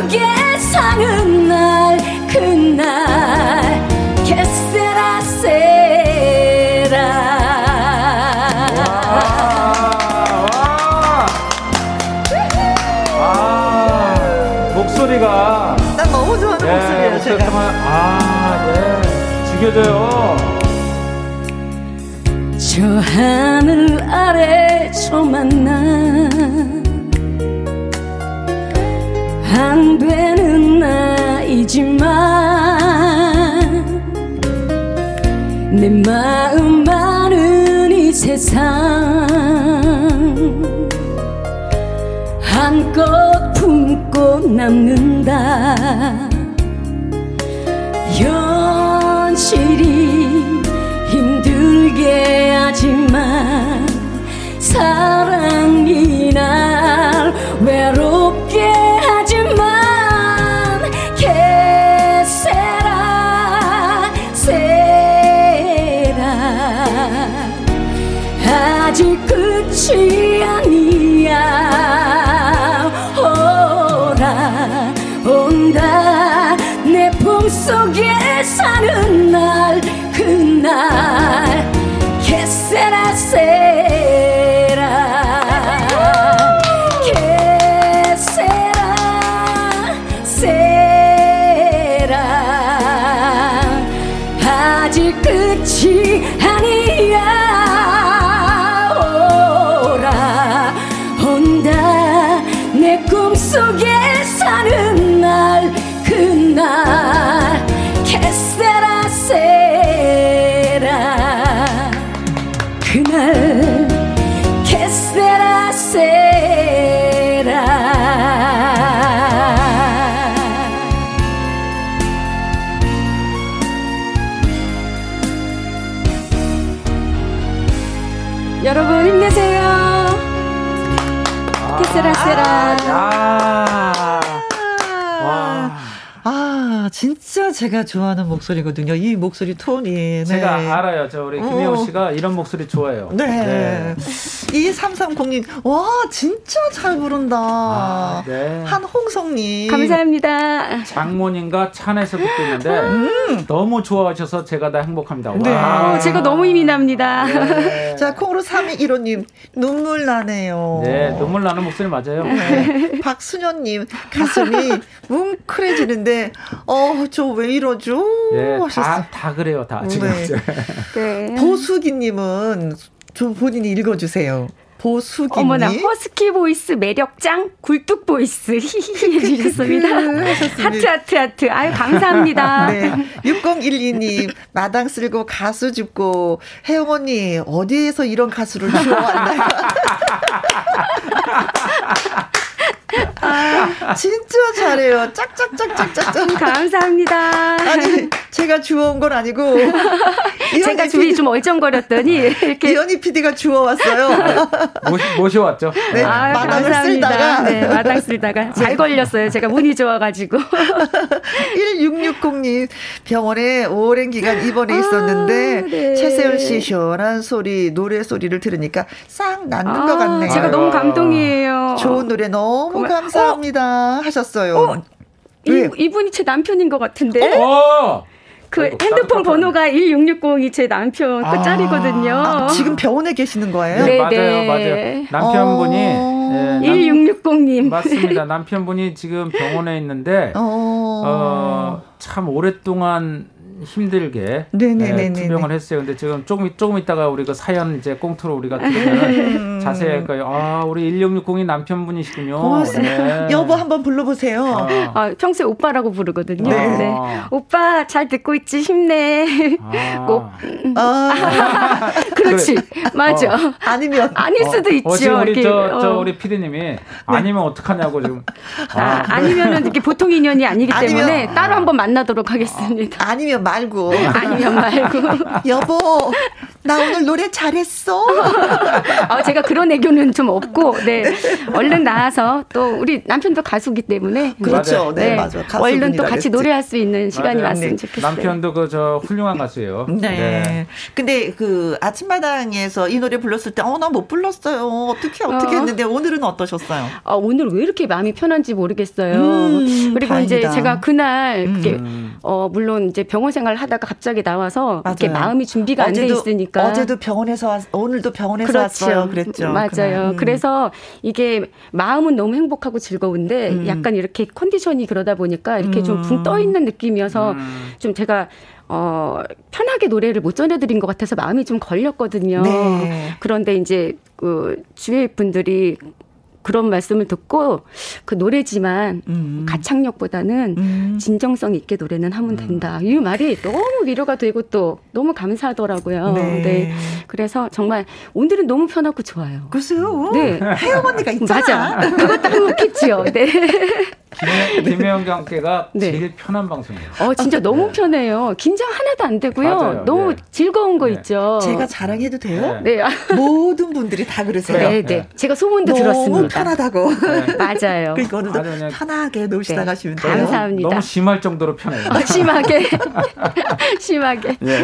꿈속에 사는 날 그날. 개세라 세라. 아, 목소리가. 난 너무 좋아하는 네, 목소리예요 제가. 아네. 죽여줘요. 저 하늘 아래 저 만나 안 되는 나이지만 내 마음 많은 이 세상 한껏 품고 남는다 제가 좋아하는 목소리거든요. 이 목소리 톤이. 네. 제가 알아요. 저 우리 김혜호 어. 씨가 이런 목소리 좋아해요. 네. 네. 2330님, 와, 진짜 잘 부른다. 아, 네. 한홍성님. 감사합니다. 장모님과 찬에서 듣고 있는데, 음. 너무 좋아하셔서 제가 다 행복합니다. 네. 와. 제가 너무 힘이 납니다. 네. 자, 콩으로 3215님, 눈물 나네요. 네, 눈물 나는 목소리 맞아요. 네. 박순현님, 가슴이 뭉클해지는데, 어, 저 왜 이러죠? 네, 다, 다 그래요, 다. 지금. 네. 네. 보수기님은 좀 본인이 읽어주세요. 보수기 어머나 허스키 voice 매력짱 굴뚝 voice 해주셨습니다. 하트 하트 하트. 아유 감사합니다. 네. 6012님 마당 쓸고 가수 줍고 혜영 언니 어디에서 이런 가수를 주워왔나요? 아, 진짜 잘해요. 짝짝짝짝짝짝. 감사합니다. 아니, 제가 주워온 건 아니고. 제가 주위 좀 얼쩡거렸더니, 이렇게. 이현희 PD가 주워왔어요. 모시, 모셔왔죠. 네, 아, 마당을 감사합니다. 쓸다가. 네, 마당 쓸다가. 잘 걸렸어요. 제가 운이 좋아가지고. 1660님, 병원에 오랜 기간 입원해 아, 있었는데, 아, 네. 최세현 씨 시원한 소리, 노래 소리를 들으니까 싹 낫는 아, 것 같네요. 제가 너무 감동이에요. 좋은 노래 너무 고마... 감사합니다. 어? 하셨어요. 어? 이, 이분이 제 남편인 것 같은데. 어? 그 아이고, 핸드폰 번호가 1660이 제 남편 그 아, 짤이거든요. 아, 지금 병원에 계시는 거예요? 네, 맞아요, 네. 맞아요. 남편분이 어... 네, 1660님. 맞습니다. 남편분이 지금 병원에 있는데 어... 어, 참 오랫동안 힘들게 네, 투병을 했어요. 근데 지금 조금 조금 있다가 우리 그 사연 이제 꽁트로 우리가 들으면 자세히 할까요? 아, 우리 1660이 남편분이시군요. 고맙습니다. 네. 여보 한번 불러보세요. 아. 아, 평소에 오빠라고 부르거든요. 네. 네. 오빠 잘 듣고 있지 힘내. 아. 꼭. 아. 그렇지. 그래. 맞아. 어. 아니면 아닐 어. 수도 어, 있죠. 어, 지금 우리 저, 저 어. 우리 피디님이 네. 아니면 어떡하냐고 지금. 아, 아 니면은 이렇게 보통 인연이 아니기 때문에 아니면, 따로 한번 만나도록 하겠습니다. 아니면 말고. 아니면 말고. 여보, 나 오늘 노래 잘했어. 어, 제가 그런 애교는 좀 없고, 네. 얼른 나와서 또 우리 남편도 가수기 때문에. 그렇죠. 네, 네. 맞아. 얼른 또 같이 노래할 수 있는 시간이 맞아요. 왔으면 네. 좋겠어요. 남편도 그 저 훌륭한 가수예요. 네. 네. 근데 그 아침마당에서 이 노래 불렀을 때, 어, 나 못 불렀어요. 어떻게, 어떻게 어. 했는데 오늘은 어떠셨어요? 아, 오늘 왜 이렇게 마음이 편한지 모르겠어요. 음, 그리고 다행이다. 이제 제가 그날, 음. 어, 물론 이제 병원 생활 하다가 갑자기 나와서 맞아요. 이렇게 마음이 준비가 안 돼 있으니까 어제도 병원에서 왔, 오늘도 병원에서 그렇죠. 왔어요. 그랬죠. 맞아요. 음. 그래서 이게 마음은 너무 행복하고 즐거운데 음. 약간 이렇게 컨디션이 그러다 보니까 이렇게 좀붕 떠 있는 느낌이어서 음. 좀 제가 어, 편하게 노래를 못 전해드린 것 같아서 마음이 좀 걸렸거든요. 네. 그런데 이제 그 주위 분들이 그런 말씀을 듣고 그 노래지만 음. 가창력보다는 음. 진정성 있게 노래는 하면 음. 된다. 이 말이 너무 위로가 되고 또 너무 감사하더라고요. 네. 네. 그래서 정말 오늘은 너무 편하고 좋아요. 글쎄요. 네. 혜영 언니가 있잖아. 맞아. 그것도 행복했지요. 네. 김혜영 경께가 네. 제일 편한 방송이에요. 어, 진짜 너무 네. 편해요. 긴장 하나도 안 되고요. 맞아요. 너무 네. 즐거운 거 네. 있죠. 제가 자랑해도 돼요? 네. 모든 분들이 다 그러세요. 네, 네. 제가 소문도 너무 들었습니다. 편하다고. 맞아요. 그러니까 오늘도 편하게 놓으시다 가시면 돼요. 감사합니다. 너무 심할 정도로 편해요. 어, 심하게. 심하게. 네.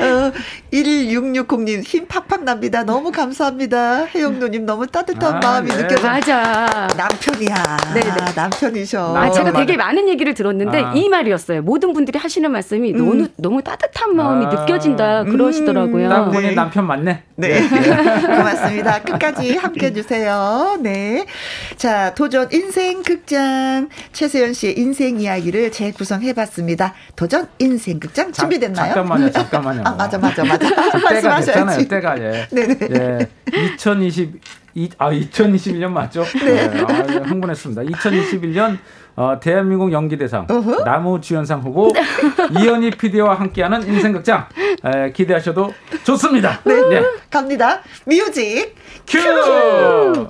어, 1660님 힘 팍팍 납니다. 너무 감사합니다. 혜영누님 너무 따뜻한 아, 마음이 네. 느껴져. 맞아. 남편이야. 네네. 남편이셔. 아, 제가 되게 많은 얘기를 들었는데 아. 이 말이었어요. 모든 분들이 하시는 말씀이 음. 너무 너무 따뜻한 마음이 아. 느껴진다 그러시더라고요. 딱 보니 네. 남편 맞네. 네. 네. 고맙습니다. 끝까지 함께 해 주세요. 네. 자, 도전 인생 극장 최세연 씨의 인생 이야기를 재구성해 봤습니다. 도전 인생 극장 준비됐나요? 잠깐만요. 잠깐만요. 아, 맞아 맞아 맞아. 때가 됐잖아요. 때가 예. 네네. 예. 2020 이, 아, 2021년 맞죠? 네. 네. 아, 흥분했습니다. 2021년 어, 대한민국 연기대상 uh-huh. 남우주연상 후보 이현희 PD와 함께하는 인생극장 에, 기대하셔도 좋습니다. 네. 네. 갑니다. music cue! Cue!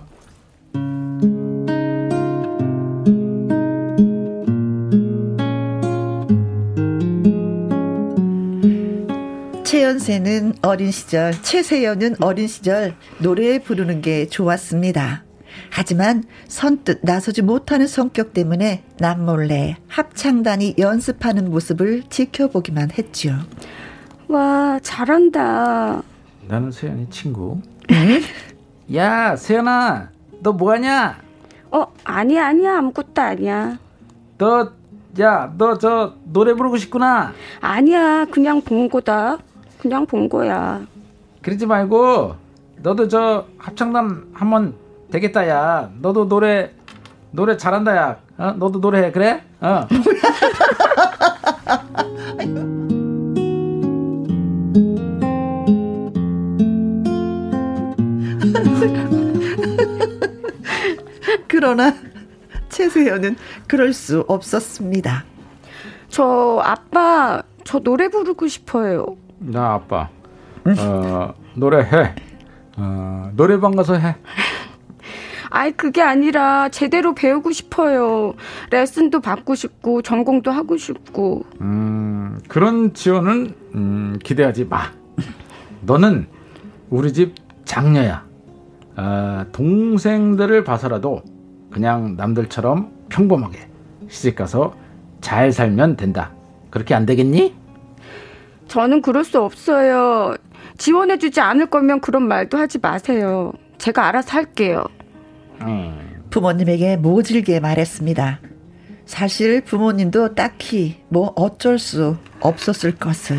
어린 시절, 최세연은 어린 시절 노래 부르는 게 좋았습니다. 하지만 선뜻 나서지 못하는 성격 때문에 남몰래 합창단이 연습하는 모습을 지켜보기만 했죠. 와, 잘한다. 나는 세연이 친구. 응? 야, 세연아, 너 뭐하냐? 어, 아니야, 아니야, 아무것도 아니야. 너, 야, 너 저 노래 부르고 싶구나. 아니야, 그냥 본 거다. 그냥 본 거야. 그러지 말고, 너도 저 합창단 한번 되겠다, 야. 너도 노래, 노래 잘한다, 야. 어? 너도 노래해, 그래? 어. 그러나 최세현은 그럴 수 없었습니다. 저 아빠 저 노래 부르고 싶어요. 나 아빠 어, 노래해. 어, 노래방 가서 해. 아이 그게 아니라 제대로 배우고 싶어요. 레슨도 받고 싶고 전공도 하고 싶고. 음 그런 지원은 음, 기대하지 마. 너는 우리 집 장녀야. 어, 동생들을 봐서라도 그냥 남들처럼 평범하게 시집 가서 잘 살면 된다. 그렇게 안 되겠니? 저는 그럴 수 없어요. 지원해주지 않을 거면 그런 말도 하지 마세요. 제가 알아서 할게요. 음. 부모님에게 모질게 말했습니다. 사실 부모님도 딱히 뭐 어쩔 수 없었을 것을.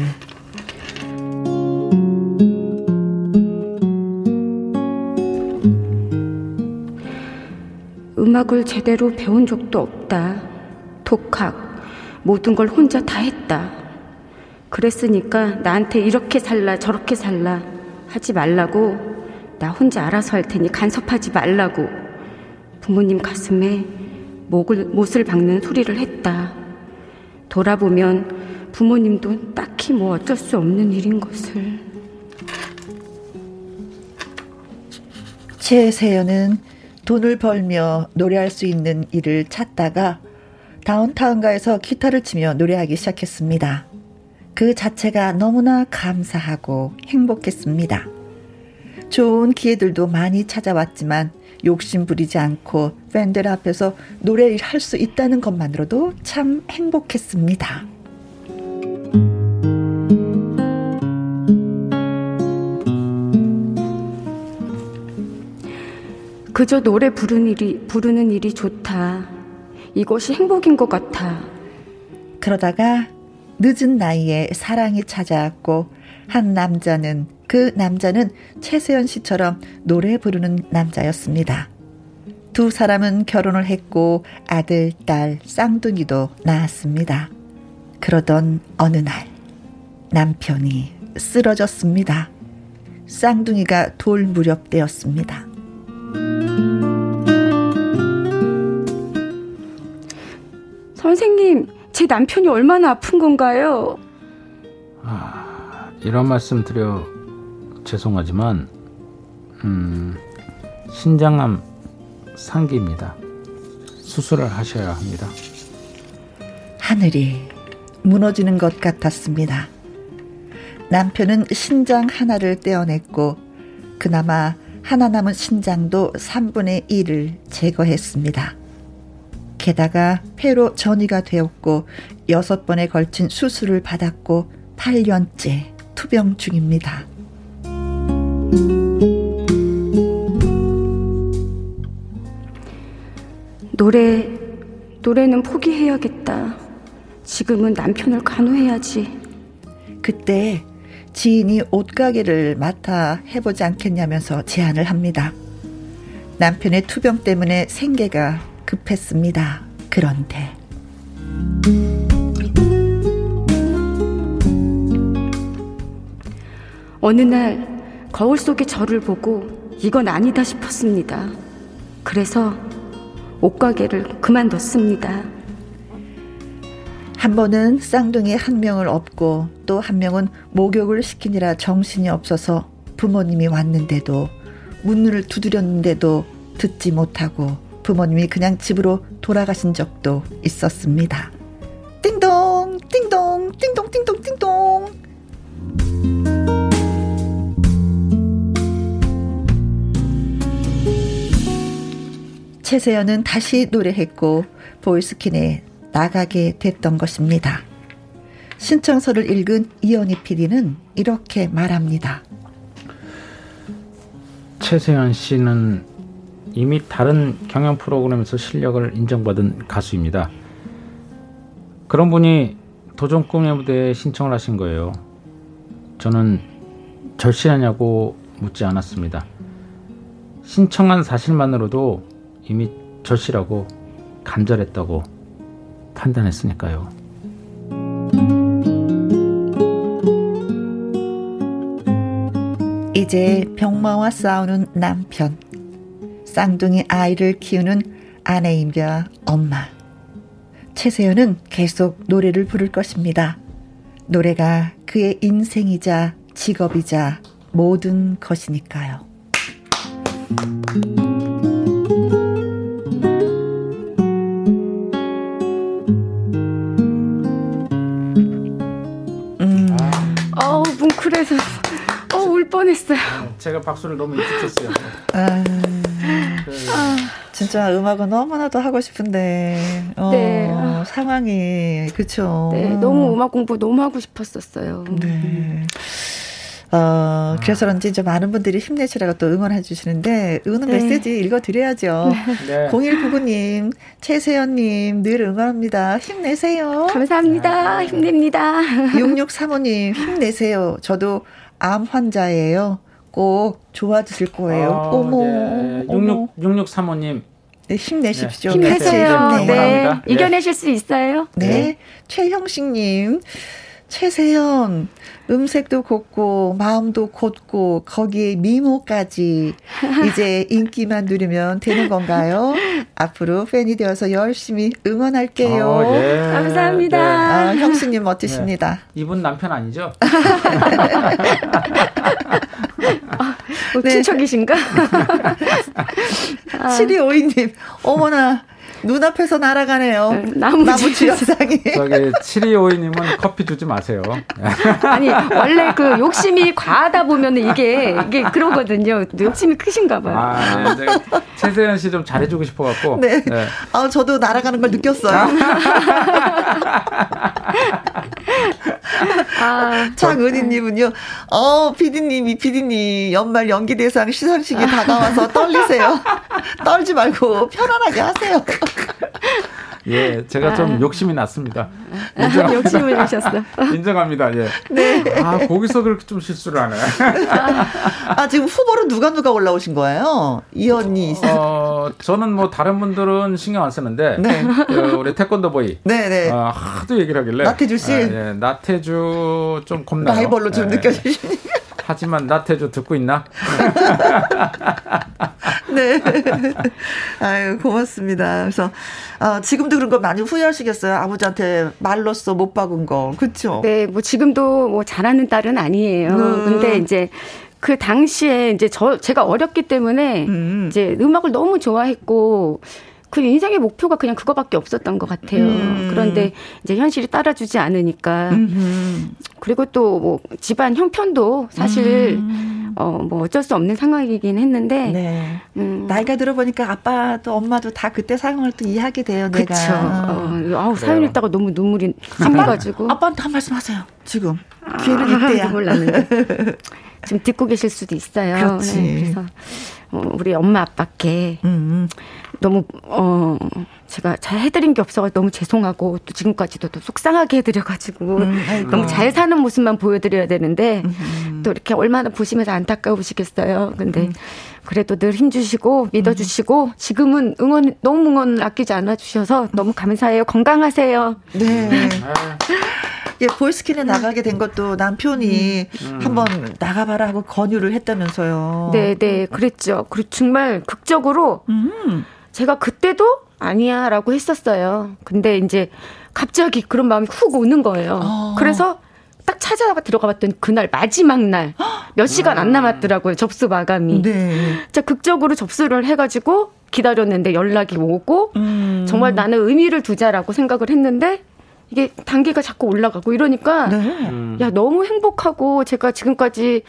음악을 제대로 배운 적도 없다. 독학, 모든 걸 혼자 다 했다. 그랬으니까 나한테 이렇게 살라, 저렇게 살라 하지 말라고, 나 혼자 알아서 할 테니 간섭하지 말라고, 부모님 가슴에 목을, 못을 박는 소리를 했다. 돌아보면 부모님도 딱히 뭐 어쩔 수 없는 일인 것을. 최세연은 돈을 벌며 노래할 수 있는 일을 찾다가 다운타운가에서 기타를 치며 노래하기 시작했습니다. 그 자체가 너무나 감사하고 행복했습니다. 좋은 기회들도 많이 찾아왔지만 욕심 부리지 않고 팬들 앞에서 노래를 할 수 있다는 것만으로도 참 행복했습니다. 그저 노래 부르는 일이, 부르는 일이 좋다. 이것이 행복인 것 같아. 그러다가 늦은 나이에 사랑이 찾아왔고, 한 남자는, 그 남자는 최세연 씨처럼 노래 부르는 남자였습니다. 두 사람은 결혼을 했고, 아들, 딸, 쌍둥이도 낳았습니다. 그러던 어느 날, 남편이 쓰러졌습니다. 쌍둥이가 돌 무렵 때였습니다. 선생님, 제 남편이 얼마나 아픈 건가요? 아, 이런 말씀 드려 죄송하지만, 음, 신장암 상기입니다. 수술을 하셔야 합니다. 하늘이 무너지는 것 같았습니다. 남편은 신장 하나를 떼어냈고, 그나마 하나 남은 신장도 3분의 1을 제거했습니다. 게다가 폐로 전이가 되었고 여섯 번에 걸친 수술을 받았고 8년째 투병 중입니다. 노래, 노래는 포기해야겠다. 지금은 남편을 간호해야지. 그때 지인이 옷가게를 맡아 해보지 않겠냐면서 제안을 합니다. 남편의 투병 때문에 생계가 급했습니다. 그런데 어느 날 거울 속의 저를 보고 이건 아니다 싶었습니다. 그래서 옷가게를 그만뒀습니다. 한 번은 쌍둥이 한 명을 업고 또 한 명은 목욕을 시키느라 정신이 없어서 부모님이 왔는데도 문을 두드렸는데도 듣지 못하고 부모님이 그냥 집으로 돌아가신 적도 있었습니다. 띵동, 띵동, 띵동, 띵동, 띵동. 최세연은 다시 노래했고 보이스킨에 나가게 됐던 것입니다. 신청서를 읽은 이현희 PD는 이렇게 말합니다. 최세연 씨는 이미 다른 경연 프로그램에서 실력을 인정받은 가수입니다. 그런 분이 도전 꿈의 무대에 신청을 하신 거예요. 저는 절실하냐고 묻지 않았습니다. 신청한 사실만으로도 이미 절실하고 간절했다고 판단했으니까요. 이제 병마와 싸우는 남편, 쌍둥이 아이를 키우는 아내이며 엄마. 최세연은 계속 노래를 부를 것입니다. 노래가 그의 인생이자 직업이자 모든 것이니까요. 음. 어우, 뭉클해서. 어, 울 뻔했어요. 제가 박수를 너무 일찍 쳤어요. 아, 진짜 음악은 너무나도 하고 싶은데, 어, 네. 상황이, 그쵸. 네, 너무 음악 공부 너무 하고 싶었었어요. 네. 어, 그래서 그런지 이제 많은 분들이 힘내시라고 또 응원해 주시는데, 응원 네. 메시지 읽어드려야죠. 네. 0199님, 최세연님, 늘 응원합니다. 힘내세요. 감사합니다. 힘냅니다. 6635님, 힘내세요. 저도 암 환자예요. 꼭 좋아지실 거예요. 아, 어머. 네. 66, 6635님. 네, 힘내십시오. 네. 힘내세요. 네. 네. 이겨내실 수 있어요. 네. 네. 최형식님, 최세연, 음색도 곱고 마음도 곧고 거기에 미모까지 이제 인기만 누리면 되는 건가요? 앞으로 팬이 되어서 열심히 응원할게요. 어, 예. 감사합니다. 네. 아, 형수님 멋지십니다. 네. 이분 남편 아니죠? 네. 친척이신가? 아. 7252님, 어머나. 눈앞에서 날아가네요. 네, 나무, 나무 주연상이. 저기 7252님은 커피 주지 마세요. 아니 원래 그 욕심이 과하다 보면 이게 이게 그러거든요. 욕심이 크신가 봐요. 아, 네, 최세현 씨 좀 잘해주고 싶어갖고. 네. 네. 아 저도 날아가는 걸 느꼈어요. 아, 장은희님은요. 어 피디님이 피디님 연말 연기대상 시상식이 다가와서 떨리세요. 떨지 말고 편안하게 하세요. 예, 제가 좀 아. 욕심이 났습니다. 인정합니다. 욕심을 내셨어. 인정합니다. 예. 네. 아, 거기서 그렇게 좀 실수를 하네. 아, 지금 후보로 누가 누가 올라오신 거예요? 이언니. 어, 저는 뭐 다른 분들은 신경 안 쓰는데, 네. 그 우리 태권도 보이. 네네. 네. 어, 하도 얘기를 하길래. 나태주 씨. 아, 예, 나태주 좀 겁나요. 라이벌로 좀 예. 느껴지시니. 하지만 나태주 듣고 있나? 네. 아유, 고맙습니다. 그래서, 어, 지금도 그런 거 많이 후회하시겠어요? 아버지한테 말로써 못 박은 거. 그쵸? 네, 뭐 지금도 뭐 잘하는 딸은 아니에요. 음. 근데 이제 그 당시에 이제 저, 제가 어렸기 때문에 음. 이제 음악을 너무 좋아했고, 그 인생의 목표가 그냥 그거밖에 없었던 것 같아요. 음. 그런데 이제 현실이 따라주지 않으니까 음흠. 그리고 또 뭐 집안 형편도 사실 음. 어뭐 어쩔 수 없는 상황이긴 했는데 네. 음. 나이가 들어보니까 아빠도 엄마도 다 그때 상황을 또 이해하게 돼요. 그쵸. 내가. 어, 아우 사연 읽다가 너무 눈물이 생겨가지고 아빠한테 한 말씀하세요. 지금 기회는 아, 이때야. 몰랐는데 지금 듣고 계실 수도 있어요. 그렇지. 네, 그래서 어, 우리 엄마 아빠께 음. 너무 어 제가 잘 해드린 게 없어서 너무 죄송하고 또 지금까지도 또 속상하게 해드려가지고 음, 너무 잘 사는 모습만 보여드려야 되는데 음. 또 이렇게 얼마나 보시면서 안타까우시겠어요. 근데 음. 그래도 늘 힘주시고 믿어주시고 지금은 응원 너무 응원을 아끼지 않아 주셔서 너무 감사해요. 건강하세요. 네. 예, 보이스킨에 나가게 된 것도 남편이 음. 한번 나가봐라 하고 권유를 했다면서요. 네, 네, 그랬죠. 그리고 정말 극적으로 음. 제가 그때도 아니야 라고 했었어요. 근데 이제 갑자기 그런 마음이 훅 오는 거예요. 어. 그래서 딱 찾아가 들어가 봤더니 그날 마지막 날 몇 시간 안 남았더라고요. 접수 마감이. 네. 자, 극적으로 접수를 해가지고 기다렸는데 연락이 오고 음. 정말 나는 의미를 두자라고 생각을 했는데 이게 단계가 자꾸 올라가고 이러니까 네. 야 너무 행복하고 제가 지금까지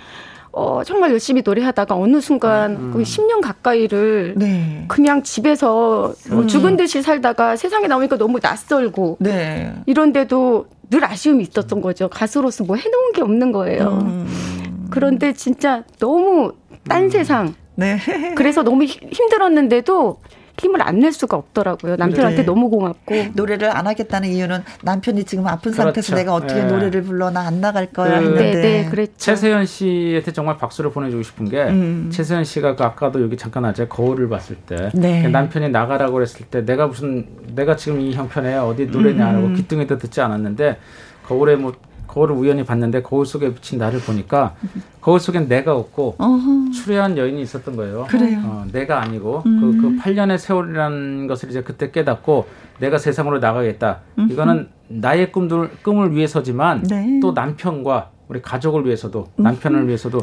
어, 정말 열심히 노래하다가 어느 순간 음. 거의 10년 가까이를 네. 그냥 집에서 뭐 음. 죽은 듯이 살다가 세상에 나오니까 너무 낯설고 네. 이런데도 늘 아쉬움이 있었던 거죠. 가수로서 뭐 해놓은 게 없는 거예요. 음. 그런데 진짜 너무 딴 음. 세상. 네. 그래서 너무 힘들었는데도 힘을 안 낼 수가 없더라고요. 남편한테 네. 너무 고맙고 노래를 안 하겠다는 이유는 남편이 지금 아픈 그렇죠. 상태에서 내가 어떻게 네. 노래를 불러 나 안 나갈 거야 그, 했는데 네, 네, 그랬죠. 최세현 씨한테 정말 박수를 보내주고 싶은 게 음. 최세현 씨가 그 아까도 여기 잠깐 하자 거울을 봤을 때 네. 남편이 나가라고 그랬을 때 내가 무슨 내가 지금 이 형편에 어디 노래냐라고 음. 귀뚱이도 듣지 않았는데 거울에 뭐 거울을 우연히 봤는데 거울 속에 비친 나를 보니까 거울 속엔 내가 없고 어허. 추레한 여인이 있었던 거예요. 그래요. 어, 내가 아니고 음. 그, 그 8년의 세월이라는 것을 이제 그때 깨닫고 내가 세상으로 나가겠다. 음흠. 이거는 나의 꿈들 꿈을 위해서지만 네. 또 남편과 우리 가족을 위해서도 남편을 음흠. 위해서도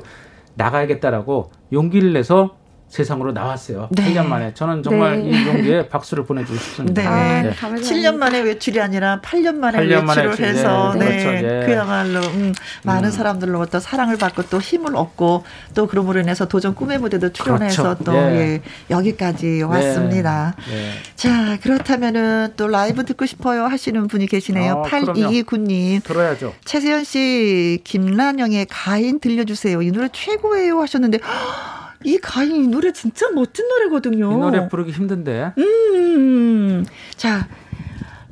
나가야겠다라고 용기를 내서 세상으로 나왔어요. 네. 8년 만에. 저는 정말 네. 이 용기에 박수를 보내주고 싶습니다. 네. 아, 네. 7년 만에 외출이 아니라 8년 만에 8년 외출을 만에 해서 네. 네. 그렇죠. 예. 그야말로 음, 많은 음. 사람들로부터 사랑을 받고 또 힘을 얻고 또 그럼으로 인해서 도전 꿈의 무대도 출연해서 그렇죠. 또 예. 예, 여기까지 네. 왔습니다. 네. 자 그렇다면은 또 라이브 듣고 싶어요 하시는 분이 계시네요. 어, 8229님. 들어야죠. 최세현 씨 김란영의 가인 들려주세요. 이 노래 최고예요 하셨는데 이 가인 이 노래 진짜 멋진 노래거든요. 이 노래 부르기 힘든데. 음. 자,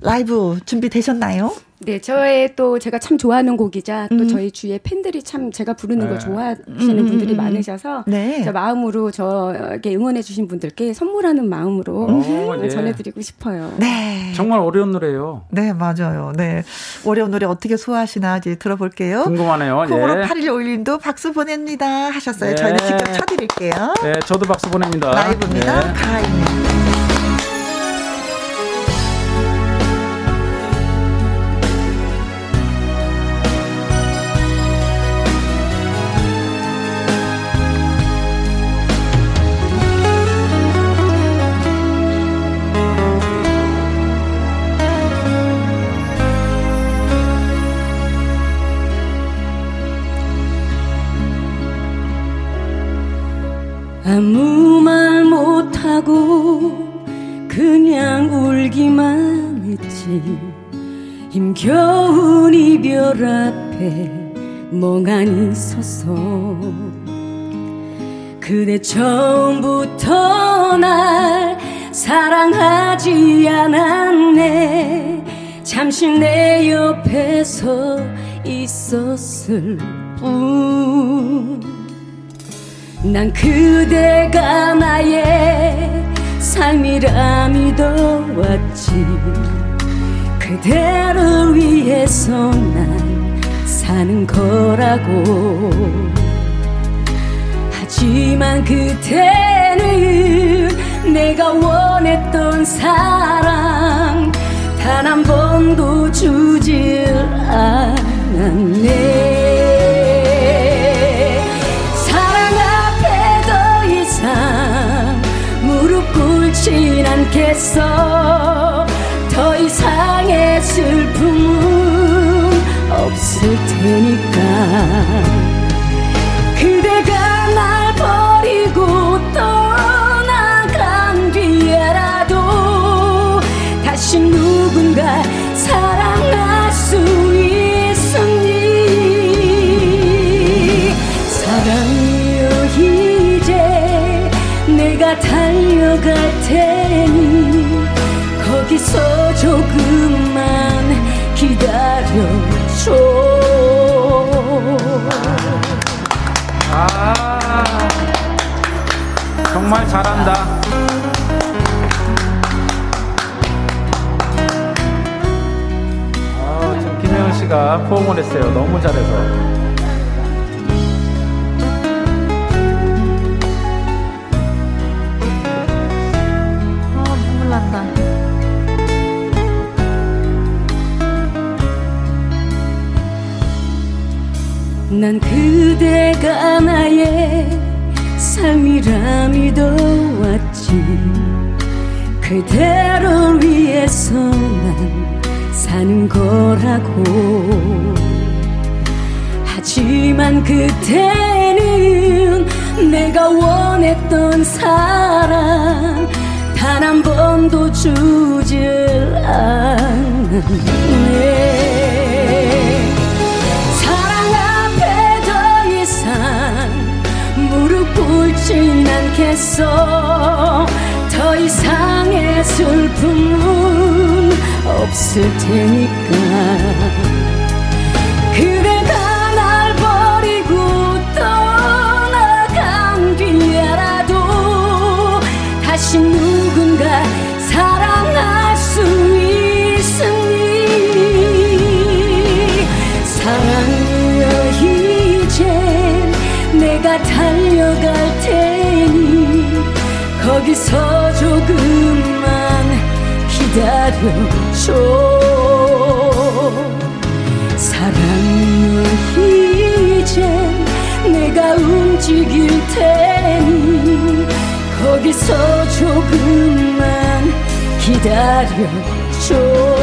라이브 준비되셨나요? 네, 저의 또 제가 참 좋아하는 곡이자 또 음. 저희 주위에 팬들이 참 제가 부르는 걸 네. 좋아하시는 음, 분들이 음, 음. 많으셔서 네. 저 마음으로 저에게 응원해 주신 분들께 선물하는 마음으로 오, 네. 전해드리고 싶어요. 네. 정말 어려운 노래예요. 네, 맞아요. 네. 어려운 노래 어떻게 소화하시나 이제 들어볼게요. 궁금하네요. 콩으로 예. 8일 5일님도 박수 보냅니다 하셨어요. 네. 저희는 직접 쳐드릴게요. 네, 저도 박수 보냅니다. 라이브입니다. 네. 가인. 별 앞에 멍하니 서서 그대 처음부터 날 사랑하지 않았네. 잠시 내 옆에서 있었을 뿐 난 그대가 나의 삶이라 믿어왔지 그대를 위해서 난 사는 거라고. 하지만 그때는 내가 원했던 사랑 단 한 번도 주질 않았네. 꿇진 않겠어. 더 이상 없 정말 잘한다. 아, 지금 김혜영 씨가 포옹을 했어요. 너무 잘해서. 난다. 난 그대가 나의 삶이라 믿어왔지. 그대를 위해서 난 사는 거라고. 하지만 그때는 내가 원했던 사랑 단 한 번도 주질 않네 꿇진 않겠어 더 이상의 슬픔은 없을 테니까. 그대가 날 버리고 떠나간 뒤에라도 다시 누군가 사랑할 수 있으니. 사랑이여 이제 내가 테니 거기서 조금만 기다려줘. 사랑은 이제 내가 움직일 테니 거기서 조금만 기다려줘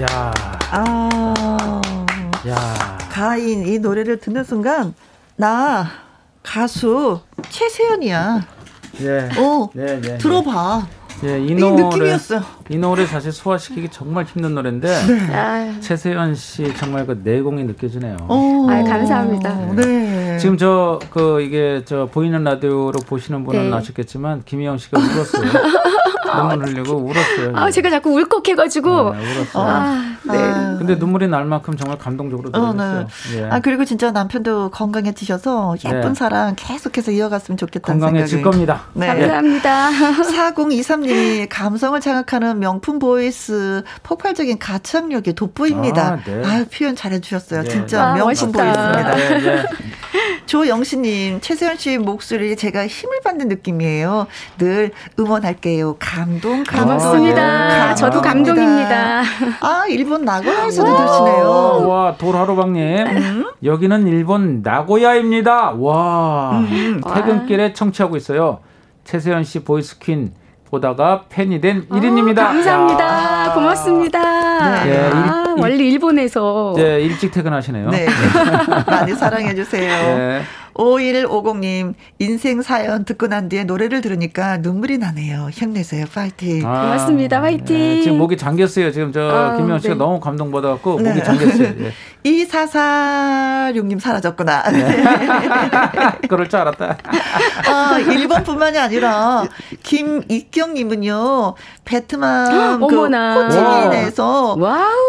야, 아, 야. 가인 이 노래를 듣는 순간 나 가수 최세연이야. 예. 어, 네, 네, 들어봐. 예, 이 이 노래. 이 노래 사실 소화시키기 정말 힘든 노래인데 아유, 최세연 씨 정말 그 내공이 느껴지네요. 어, 아유, 감사합니다. 네. 지금 저 그 이게 저 보이는 라디오로 보시는 분은 네. 아셨겠지만 김희영 씨가 울었어요. 눈물 흘리고 울었어요. 아, 제가 자꾸 울컥해가지고. 네, 울었어요. 아, 네. 근데 눈물이 날 만큼 정말 감동적으로 어, 들었어요. 네. 예. 아 그리고 진짜 남편도 건강해지셔서 예쁜 네. 사랑 계속해서 이어갔으면 좋겠다는 건강해질 생각이. 겁니다. 네. 감사합니다. 4023님이 감성을 자극하는 명품 voice 폭발적인 가창력이 돋보입니다. 아, 네. 아유, 표현 잘해주셨어요. 네. 진짜 아, 명품 멋있다. voice입니다. 네, 네. 조영신님, 최세현 씨 목소리에 제가 힘을 받는 느낌이에요. 늘 응원할게요. 감동, 감동. 고맙습니다. 네. 저도 감동입니다. 감동입니다. 아, 일본 나고야 에서도 들으시네요. 와 도라로방님 여기는 일본 나고야입니다. 와 퇴근길에 청취하고 있어요. 최세연 씨 보이스퀸 보다가 팬이 된 1인입니다. 아, 감사합니다. 고맙습니다. 네. 아, 일- 일- 원래 일본에서. 네, 일찍 퇴근하시네요. 네. 많이 사랑해주세요. 네. 5150님, 인생 사연 듣고 난 뒤에 노래를 들으니까 눈물이 나네요. 힘내세요. 파이팅. 아, 고맙습니다. 네, 지금 목이 잠겼어요. 지금 저 아, 김영 씨가 네. 너무 감동받아갖고 네. 목이 잠겼어요. 예. 2446님 사라졌구나. 그럴 줄 알았다. 아, 1번뿐만이 아니라 김익경님은요 베트남 그. 호치민에서.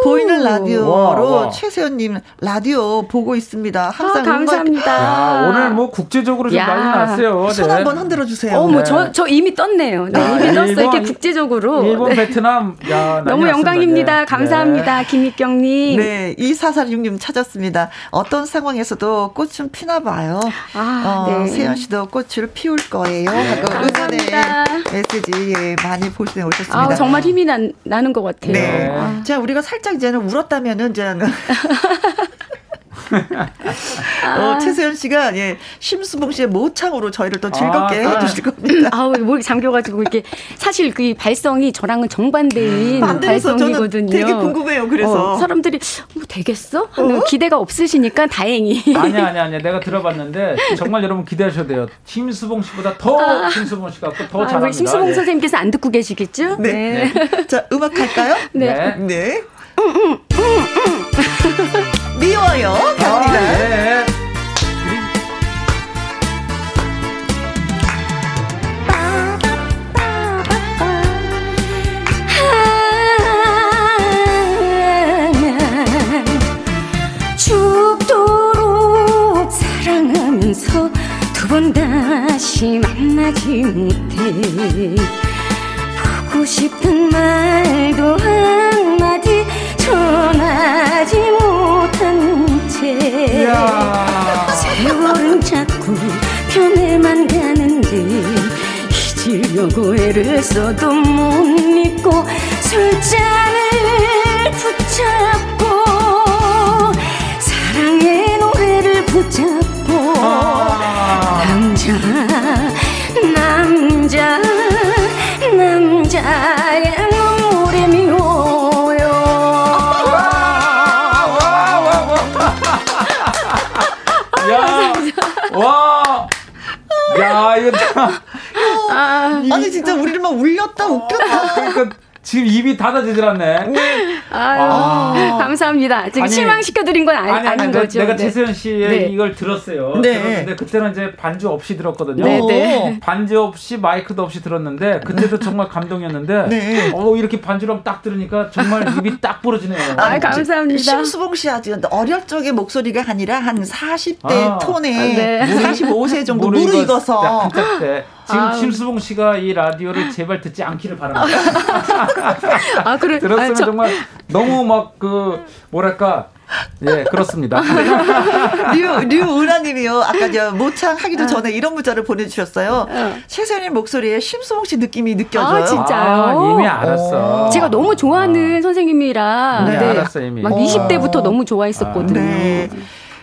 보이는 라디오로. 최세연님 라디오 보고 있습니다. 항상 아, 감사합니다. 야, 오늘 뭐 국제적으로 좀 야. 난리 났어요. 응원- 손 네. 한번 흔들어 주세요. 어머, 네. 저, 저 이미 떴네요. 네, 아, 이미 떴어요. 일본, 이렇게 국제적으로. 일본, 네. 베트남, 야, 너무. 영광입니다. 네. 감사합니다. 김익경 님. 네, 2446님 찾았습니다. 어떤 상황에서도 꽃은 피나 봐요. 아, 어, 네. 세연 씨도 꽃을 피울 거예요. 하고 응원의 감사합니다. 메시지 예, 많이 보내 오셨습니다. 아, 정말 힘이 나, 나는 것 같아요. 네. 아. 자, 우리가 살짝 이제는 울었다면은 이제 어, 최세연 씨가 예, 심수봉 씨의 모창으로 저희를 또 즐겁게 아, 해주실 겁니다. 아우 목이 잠겨가지고 이렇게 사실 그 발성이 저랑은 정반대인 저는 발성이거든요. 되게 궁금해요. 그래서 어, 사람들이 뭐 되겠어? 하는 기대가 없으시니까 다행히. 아니야, 아니야, 아니야. 내가 들어봤는데 정말 여러분 기대하셔야 돼요. 심수봉 씨보다 더 심수봉 씨 같고 더 아, 잘합니다. 심수봉 예. 선생님께서 안 듣고 계시겠죠? 네. 자, 음악 할까요? 네. 네. 미워요. 아, 갑니다. 네. 죽도록 사랑하면서 두 번 다시 만나지 못해 보고 싶은 말도 한마디 전하지 못 한채 이야. 세월은 자꾸 변해만 가는데 잊으려고 애를 써도 못 믿고 술잔을 이거 참. 아, 아니, 진짜 우리를 막 울렸다, 웃겼다. 그러니까 지금 입이 닫아지질 않네. 네. 아유, 아. 감사합니다. 지금 실망시켜드린 건 아니, 아니, 아니, 아닌 거죠. 내가 네. 최수연 씨의 네. 이걸 들었어요. 네. 들었는데 그때는 이제 반주 없이 들었거든요. 네, 네. 반주 없이 마이크도 없이 들었는데 그때도 정말 감동이었는데 네. 어 이렇게 반주랑 딱 들으니까 정말 입이 딱 부러지네요. 아, 감사합니다. 심수봉 씨 아주 어릴 적의 목소리가 아니라 한 40대 아, 톤에 네. 45세 정도 무르익어서 지금 아, 심수봉 씨가 이 라디오를 제발 듣지 않기를 바랍니다. 아, 그래. 들었으면 아, 저... 정말 너무 막 그 뭐랄까 예, 그렇습니다. 류, 류은하님이요. 아까 저 모창 하기도 아. 전에 이런 문자를 보내주셨어요. 어. 최선의 목소리에 심수봉 씨 느낌이 느껴져요. 아, 진짜요? 아, 이미 알았어. 제가 너무 좋아하는 아. 선생님이라. 네, 네. 알았어, 이미. 막 20대부터 너무 좋아했었거든요. 네.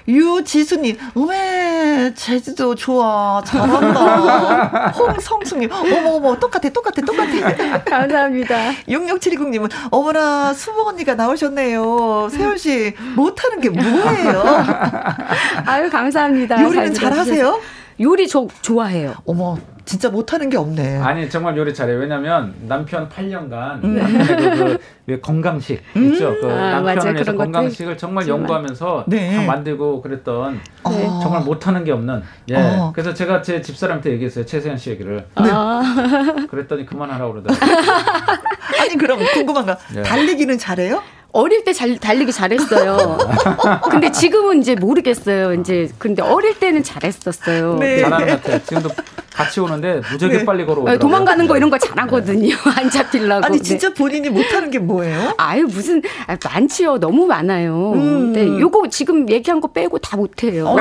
유지수님, 어메, 제주도 좋아. 잘한다. 홍성수님, 어머어머, 똑같아, 똑같아, 똑같아. 감사합니다. 6670님은, 어머나, 수봉 언니가 나오셨네요. 세연씨, 못하는 게 뭐예요? 아유, 감사합니다. 요리는 잘 잘하세요? 요리 저 좋아해요. 어머, 진짜 못하는 게 없네. 아니 정말 요리 잘해요. 왜냐면 남편 8년간 음. 그, 그, 건강식 음. 있죠. 그 아, 남편을 위해서 건강식을 정말, 정말 연구하면서 네. 만들고 그랬던 네. 정말 못하는 게 없는. 예. 어. 그래서 제가 제 집사람한테 얘기했어요. 최세현 씨 얘기를. 네. 그랬더니 그만하라고 그러더라고요. 아니 그럼 궁금한 거 네. 달리기는 잘해요? 어릴 때 잘, 달리기 잘했어요. 근데 지금은 이제 모르겠어요. 이제 근데 어릴 때는 잘했었어요. 네. 잘하는 것 같아요. 지금도 같이 오는데 무지하게 네. 빨리 걸어오더라고요. 네, 도망가는 거 이런 거 잘하거든요. 네. 안 잡히려고. 아니 진짜 본인이 못하는 게 뭐예요? 아유 무슨 아, 많지요. 너무 많아요. 음. 네, 요거 지금 얘기한 거 빼고 다 못해요. 어,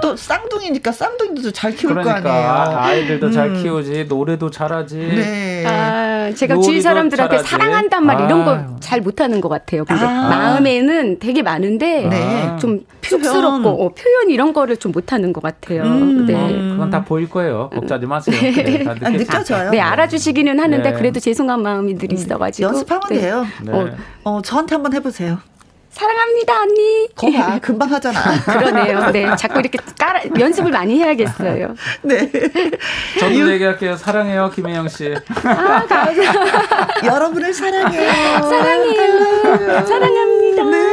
또 쌍둥이니까 쌍둥이도 잘 키울 그러니까, 거 아니에요. 아이들도 음. 잘 키우지 노래도 잘하지. 네. 아, 제가 주위 사람들한테 잘하지. 사랑한단 말 이런 거 잘 못하는 것 같아요. 근데 아. 마음에는 되게 많은데 네. 좀 쑥스럽고 표현. 어, 표현 이런 거를 좀 못하는 것 같아요. 음. 네. 어, 그건 다 보일 거예요. 걱정 하지 마세요. 네, 아, 느껴져요. 네, 알아주시기는 하는데 네. 그래도 죄송한 마음이 늘 음, 있어가지고 연습하면 네. 돼요. 어, 어, 저한테 한번 해보세요. 사랑합니다, 언니. 거봐, 금방 하잖아. 그러네요. 네. 자꾸 이렇게 깔아, 연습을 많이 해야겠어요. 네. 저도 얘기할게요. 사랑해요, 김혜영 씨. 아, 감사합니다. 여러분을 사랑해요. 사랑해요. 사랑합니다. 네,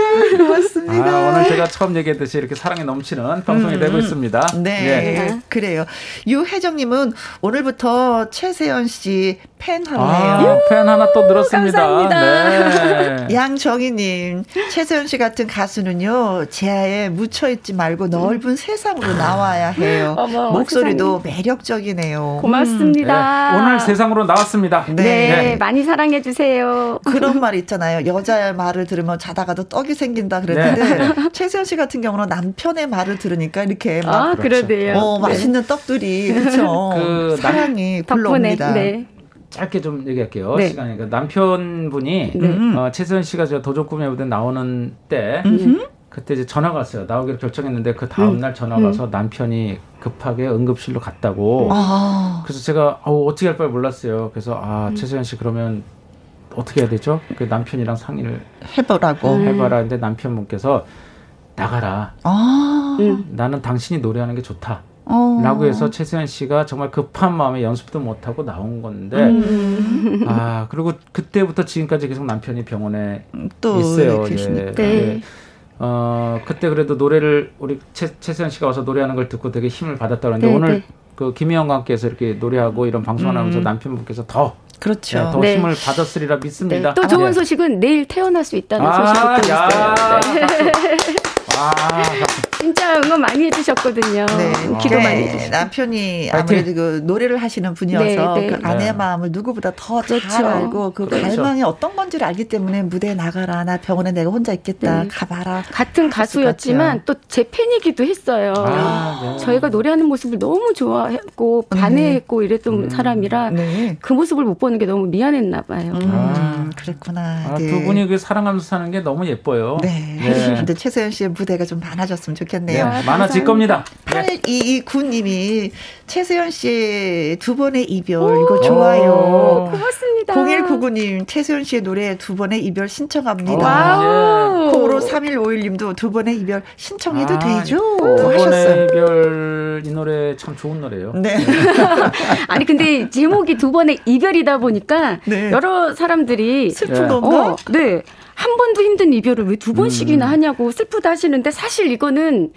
고맙습니다. 아, 오늘 제가 처음 얘기했듯이 이렇게 사랑이 넘치는 방송이 음, 되고 있습니다. 네. 네. 그래요. 유혜정님은 오늘부터 최세연 씨 팬 하네요. 아, 팬 하나 또 늘었습니다. 감사합니다. 네. 양정희님, 최세연 씨 같은 가수는요, 제아에 묻혀 있지 말고 넓은 세상으로 나와야 해요. 어머, 목소리도 세상에. 매력적이네요. 고맙습니다. 네. 오늘 세상으로 나왔습니다. 네. 네. 많이 사랑해 주세요. 그런 말 있잖아요. 여자의 말을 들으면 자다가도 떡이 생긴다 그랬는데, 네. 최세연 씨 같은 경우는 남편의 말을 들으니까 이렇게 막. 아, 그러네요. 어, 맛있는 떡들이, 그렇죠. 그 사랑이 불러옵니다. 네. 짧게 좀 얘기할게요. 네. 시간이 그러니까 남편분이 네. 어, 최선 씨가 저 도전 꿈의 무대 나오는 때음 그때 이제 전화가 왔어요. 나오기로 결정했는데 그 다음 날 전화가 와서 음. 남편이 급하게 응급실로 갔다고. 아. 그래서 제가 어, 어떻게 할 바를 몰랐어요. 그래서 아 음. 최소연 씨 그러면 어떻게 해야 되죠? 그 남편이랑 상의를 해보라고 음. 해봐라. 근데 남편분께서 나가라. 아. 나는 당신이 노래하는 게 좋다. 어. 라고 해서 최세현 씨가 정말 급한 마음에 연습도 못 하고 나온 건데, 음. 아, 그리고 그때부터 지금까지 계속 남편이 병원에 또 있어요. 예. 네. 네. 어, 그때 그래도 노래를 우리 최, 최세현 씨가 와서 노래하는 걸 듣고 되게 힘을 받았다는데 네, 오늘 네. 그 김희영과 함께해서 이렇게 노래하고 이런 방송을 하면서 음. 남편분께서 더 그렇죠. 네, 더 네. 힘을 받았으리라 믿습니다. 네. 또 좋은 소식은 내일 태어날 수 있다는 아, 소식도 있어요. 아, 진짜 응원 많이 해주셨거든요. 네. 기도 네. 많이 해주셨어요. 남편이 아무래도 그 노래를 하시는 분이어서 네, 네. 그 아내의 마음을 누구보다 더잘 그렇죠. 알고 그 그렇죠. 갈망이 어떤 건지를 알기 때문에 무대에 나가라. 나 병원에 내가 혼자 있겠다. 네. 가봐라. 같은 가수였지만 또 제 팬이기도 했어요. 아, 저희가 노래하는 모습을 너무 좋아했고 반해했고 이랬던 음. 사람이라 그 모습을 못 보는 게 너무 미안했나 봐요. 음, 아, 그랬구나. 아, 두 분이 그 사랑하면서 사는 게 너무 예뻐요. 네. 네. 근데 최세연 씨의 무대가 좀 많아졌으면 좋겠네요. 하셨네요. 네, 많아질 겁니다. 8229님이 최세연 씨의 두 번의 이별 이거 좋아요. 고맙습니다. 0199님 최세연 씨의 노래 두 번의 이별 신청합니다. 코로 3151님도 두 번의 이별 신청해도 아, 되죠? 두 번의 이별 이 노래 참 좋은 노래예요. 네. 아니 근데 제목이 두 번의 이별이다 보니까 네. 여러 사람들이 슬픈 건가? 어, 네. 한 번도 힘든 이별을 왜두 번씩이나 음. 하냐고 슬프다 하시는데 사실 이거는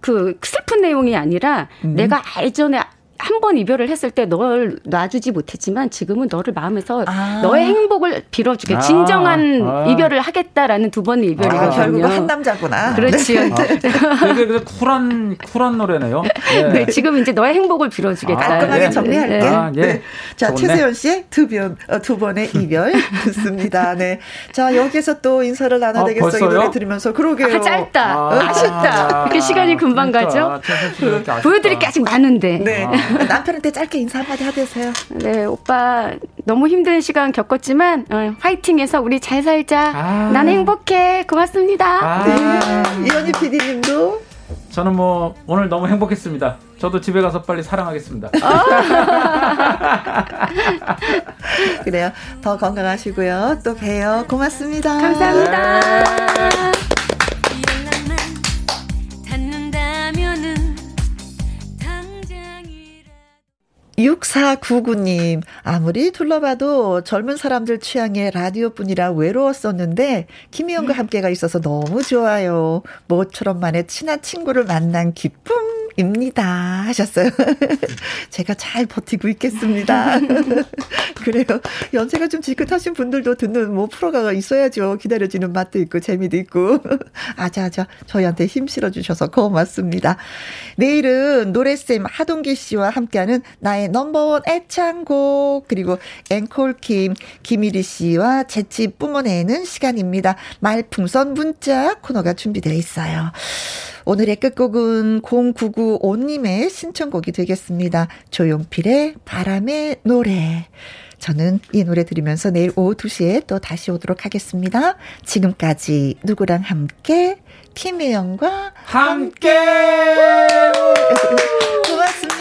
그 슬픈 내용이 아니라 음. 내가 예전에 한 번 이별을 했을 때 널 놔주지 못했지만 지금은 너를 마음에서 아. 너의 행복을 빌어주게 아. 진정한 아. 이별을 하겠다라는 두 번의 이별이거든요. 아, 결국은 한 남자구나. 그렇지요. 네. 아. 되게 쿨한 쿨한 노래네요. 네. 네. 지금 이제 너의 행복을 빌어주겠다. 깔끔하게 네. 정리할게. 네. 아, 예. 네. 자 최세연 씨의 두, 번, 어, 두 번의 이별 듣습니다. 네. 자 여기서 또 인사를 나눠야 아, 되겠어 이 노래 들으면서 그러게요. 아, 짧다. 아, 쉽다 이렇게 시간이 금방 그러니까. 가죠. 보여드릴 게 아직 많은데. 네. 남편한테 짧게 인사 한마디 하세요. 네, 오빠 너무 힘든 시간 겪었지만 어, 화이팅해서 우리 잘 살자. 아. 난 행복해. 고맙습니다. 아. 네. 이현희 PD님도 저는 뭐 오늘 너무 행복했습니다. 저도 집에 가서 빨리 사랑하겠습니다. 그래요. 더 건강하시고요. 또 봬요. 고맙습니다. 감사합니다. 6499님, 아무리 둘러봐도 젊은 사람들 취향의 라디오뿐이라 외로웠었는데, 김희영과 함께가 있어서 너무 좋아요. 모처럼만의 친한 친구를 만난 기쁨 입니다. 하셨어요. 제가 잘 버티고 있겠습니다. 그래요. 연세가 좀 지긋하신 분들도 듣는 뭐 프로가 있어야죠. 기다려지는 맛도 있고 재미도 있고. 아자아자 저희한테 힘 실어주셔서 고맙습니다. 내일은 노래쌤 하동기 씨와 함께하는 나의 넘버원 애창곡 그리고 앵콜킴 김일희 씨와 재치 뿜어내는 시간입니다. 말풍선 문자 코너가 준비되어 있어요. 오늘의 끝곡은 0995님의 신청곡이 되겠습니다. 조용필의 바람의 노래. 저는 이 노래 들으면서 내일 오후 2시에 또 다시 오도록 하겠습니다. 지금까지 누구랑 함께 김혜영과 함께 고맙습니다.